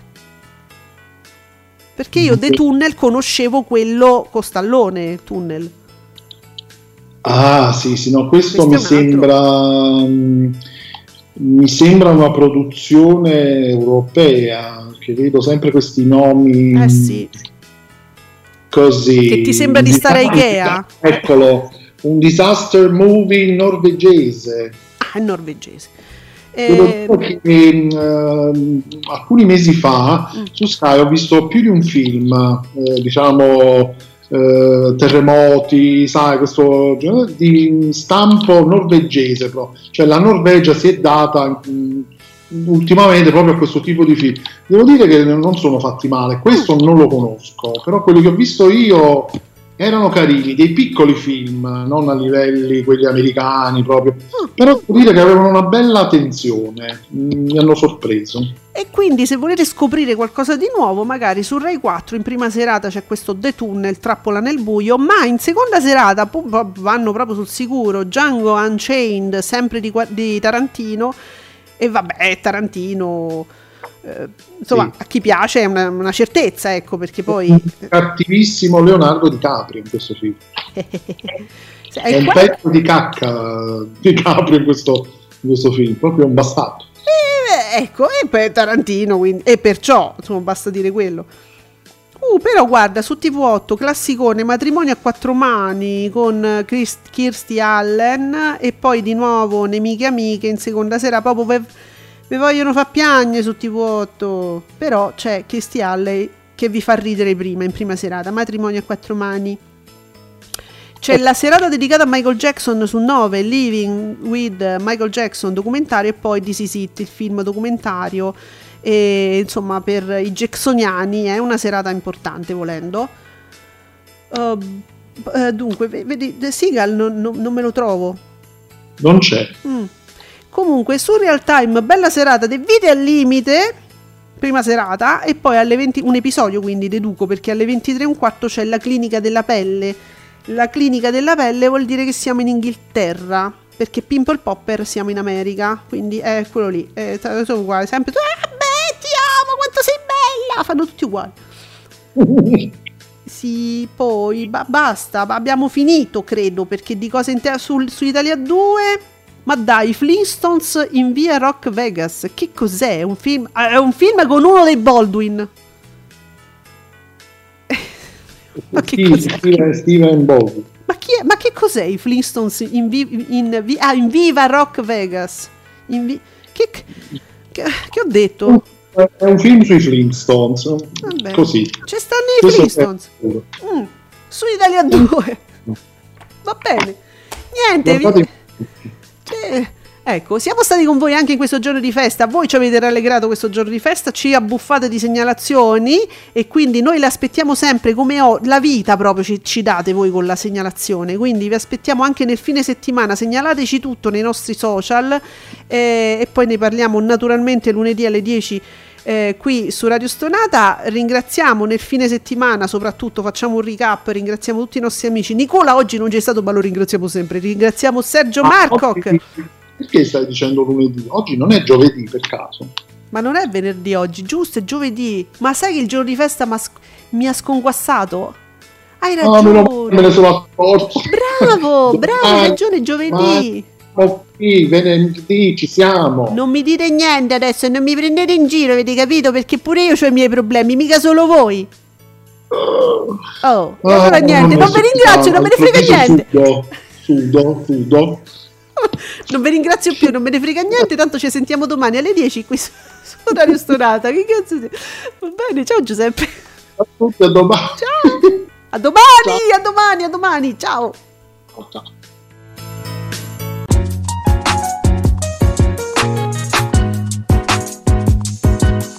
Perché io The Tunnel conoscevo quello Costallone Tunnel. Ah, sì, sì, no, questo, Questo mi sembra. mm, Mi sembra una produzione europea, che vedo sempre questi nomi Eh sì. così. Che ti sembra di stare a Ikea? Eccolo, un disaster movie norvegese. Ah, è norvegese. Devo Eh, dire che ehm, alcuni mesi fa Mm. su Sky ho visto più di un film, eh, diciamo eh, terremoti, sai, questo di stampo norvegese, proprio. cioè la Norvegia si è data mm, ultimamente proprio a questo tipo di film. Devo dire che non sono fatti male, questo non lo conosco, però quelli che ho visto io erano carini, dei piccoli film, non a livelli quelli americani proprio, però devo dire che avevano una bella tensione, mm, mi hanno sorpreso. E quindi se volete scoprire qualcosa di nuovo, magari su Rai 4 in prima serata c'è questo The Tunnel, Trappola nel buio, ma in seconda serata vanno proprio sul sicuro Django Unchained, sempre di, di Tarantino, e vabbè, Tarantino eh, insomma, Sì. a chi piace è una, una certezza, ecco, perché poi... Cattivissimo Leonardo DiCaprio in questo film. Sì, È un qua- pezzo di cacca DiCaprio in questo, in questo film, proprio un bastardo. Eh, ecco, e poi Tarantino, quindi, e perciò, insomma, basta dire quello. Uh, però guarda, su TV8, classicone, matrimonio a quattro mani con Chris- Kirstie Allen e poi di nuovo Nemiche Amiche in seconda sera, proprio ve, ve vogliono far piangere su TV8. Però c'è Kirstie Allen che vi fa ridere prima, in prima serata, matrimonio a quattro mani. C'è la serata dedicata a Michael Jackson su 9, Living with Michael Jackson documentario e poi This Is It, il film documentario. E, insomma, per i jacksoniani è una serata importante volendo. Uh, dunque, ve- vedi, The Seagal non, non- non me lo trovo. Non c'è. Mm. Comunque, su Real Time, bella serata di Vite al limite. Prima serata, e poi alle 20, un episodio quindi deduco perché alle 23 e un quarto c'è la clinica della pelle. La clinica della pelle vuol dire che siamo in Inghilterra perché Pimple Popper siamo in America, quindi è quello lì. Eh, t- sono uguali, sempre. Ah, beh, ti amo, quanto sei bella! Fanno tutti uguali. Sì, poi ba- basta, abbiamo finito credo perché di cose in te- sul- su Italia 2. Ma dai, Flintstones in via Rock Vegas, che cos'è? Un film? ah, È un film con uno dei Baldwin. Ma che cos'è? Steven, Steven Baldwin. Ma, chi è- ma che cos'è i Flintstones in, vi- in vi- ah, in Viva Rock Vegas? In vi- che, che- che ho detto? È un film sui Flintstones. Vabbè. Così. Ci stanno i Questo è- Flintstones. Mm, su Italia 2. Va bene. Niente. vi- Cioè, ecco, siamo stati con voi anche in questo giorno di festa. Voi ci avete rallegrato questo giorno di festa, ci abbuffate di segnalazioni e quindi noi le aspettiamo sempre come ho la vita proprio ci, ci date voi con la segnalazione. Quindi vi aspettiamo anche nel fine settimana. Segnalateci tutto nei nostri social eh, e poi ne parliamo naturalmente lunedì alle 10 eh, qui su Radio Stonata. Ringraziamo nel fine settimana, soprattutto facciamo un recap, ringraziamo tutti i nostri amici. Nicola oggi non c'è stato, ma lo ringraziamo sempre. Ringraziamo Sergio Ah, Marcoc. oggi- Perché stai dicendo lunedì? Oggi non è giovedì per caso. Ma non è venerdì oggi, giusto? È giovedì. Ma sai che il giorno di festa mi ha sconguassato? Hai Ah, ragione. me ne sono accorto. Bravo, bravo, hai ragione, giovedì. ma- sì, venerdì ci siamo. Non mi dite niente adesso, non mi prendete in giro, avete capito? Perché pure io ho i miei problemi, mica solo voi. Oh, e Ah, allora niente, non vi ringrazio, non me ne frega niente. Sudo, sudo, sudo. Non vi ringrazio più, non me ne frega niente, tanto ci sentiamo domani alle 10 qui su, su Radio Stonata. Che cazzo di... Va bene, ciao Giuseppe. A tutti a domani. Ciao. A domani, a domani, a domani. Ciao. Ciao.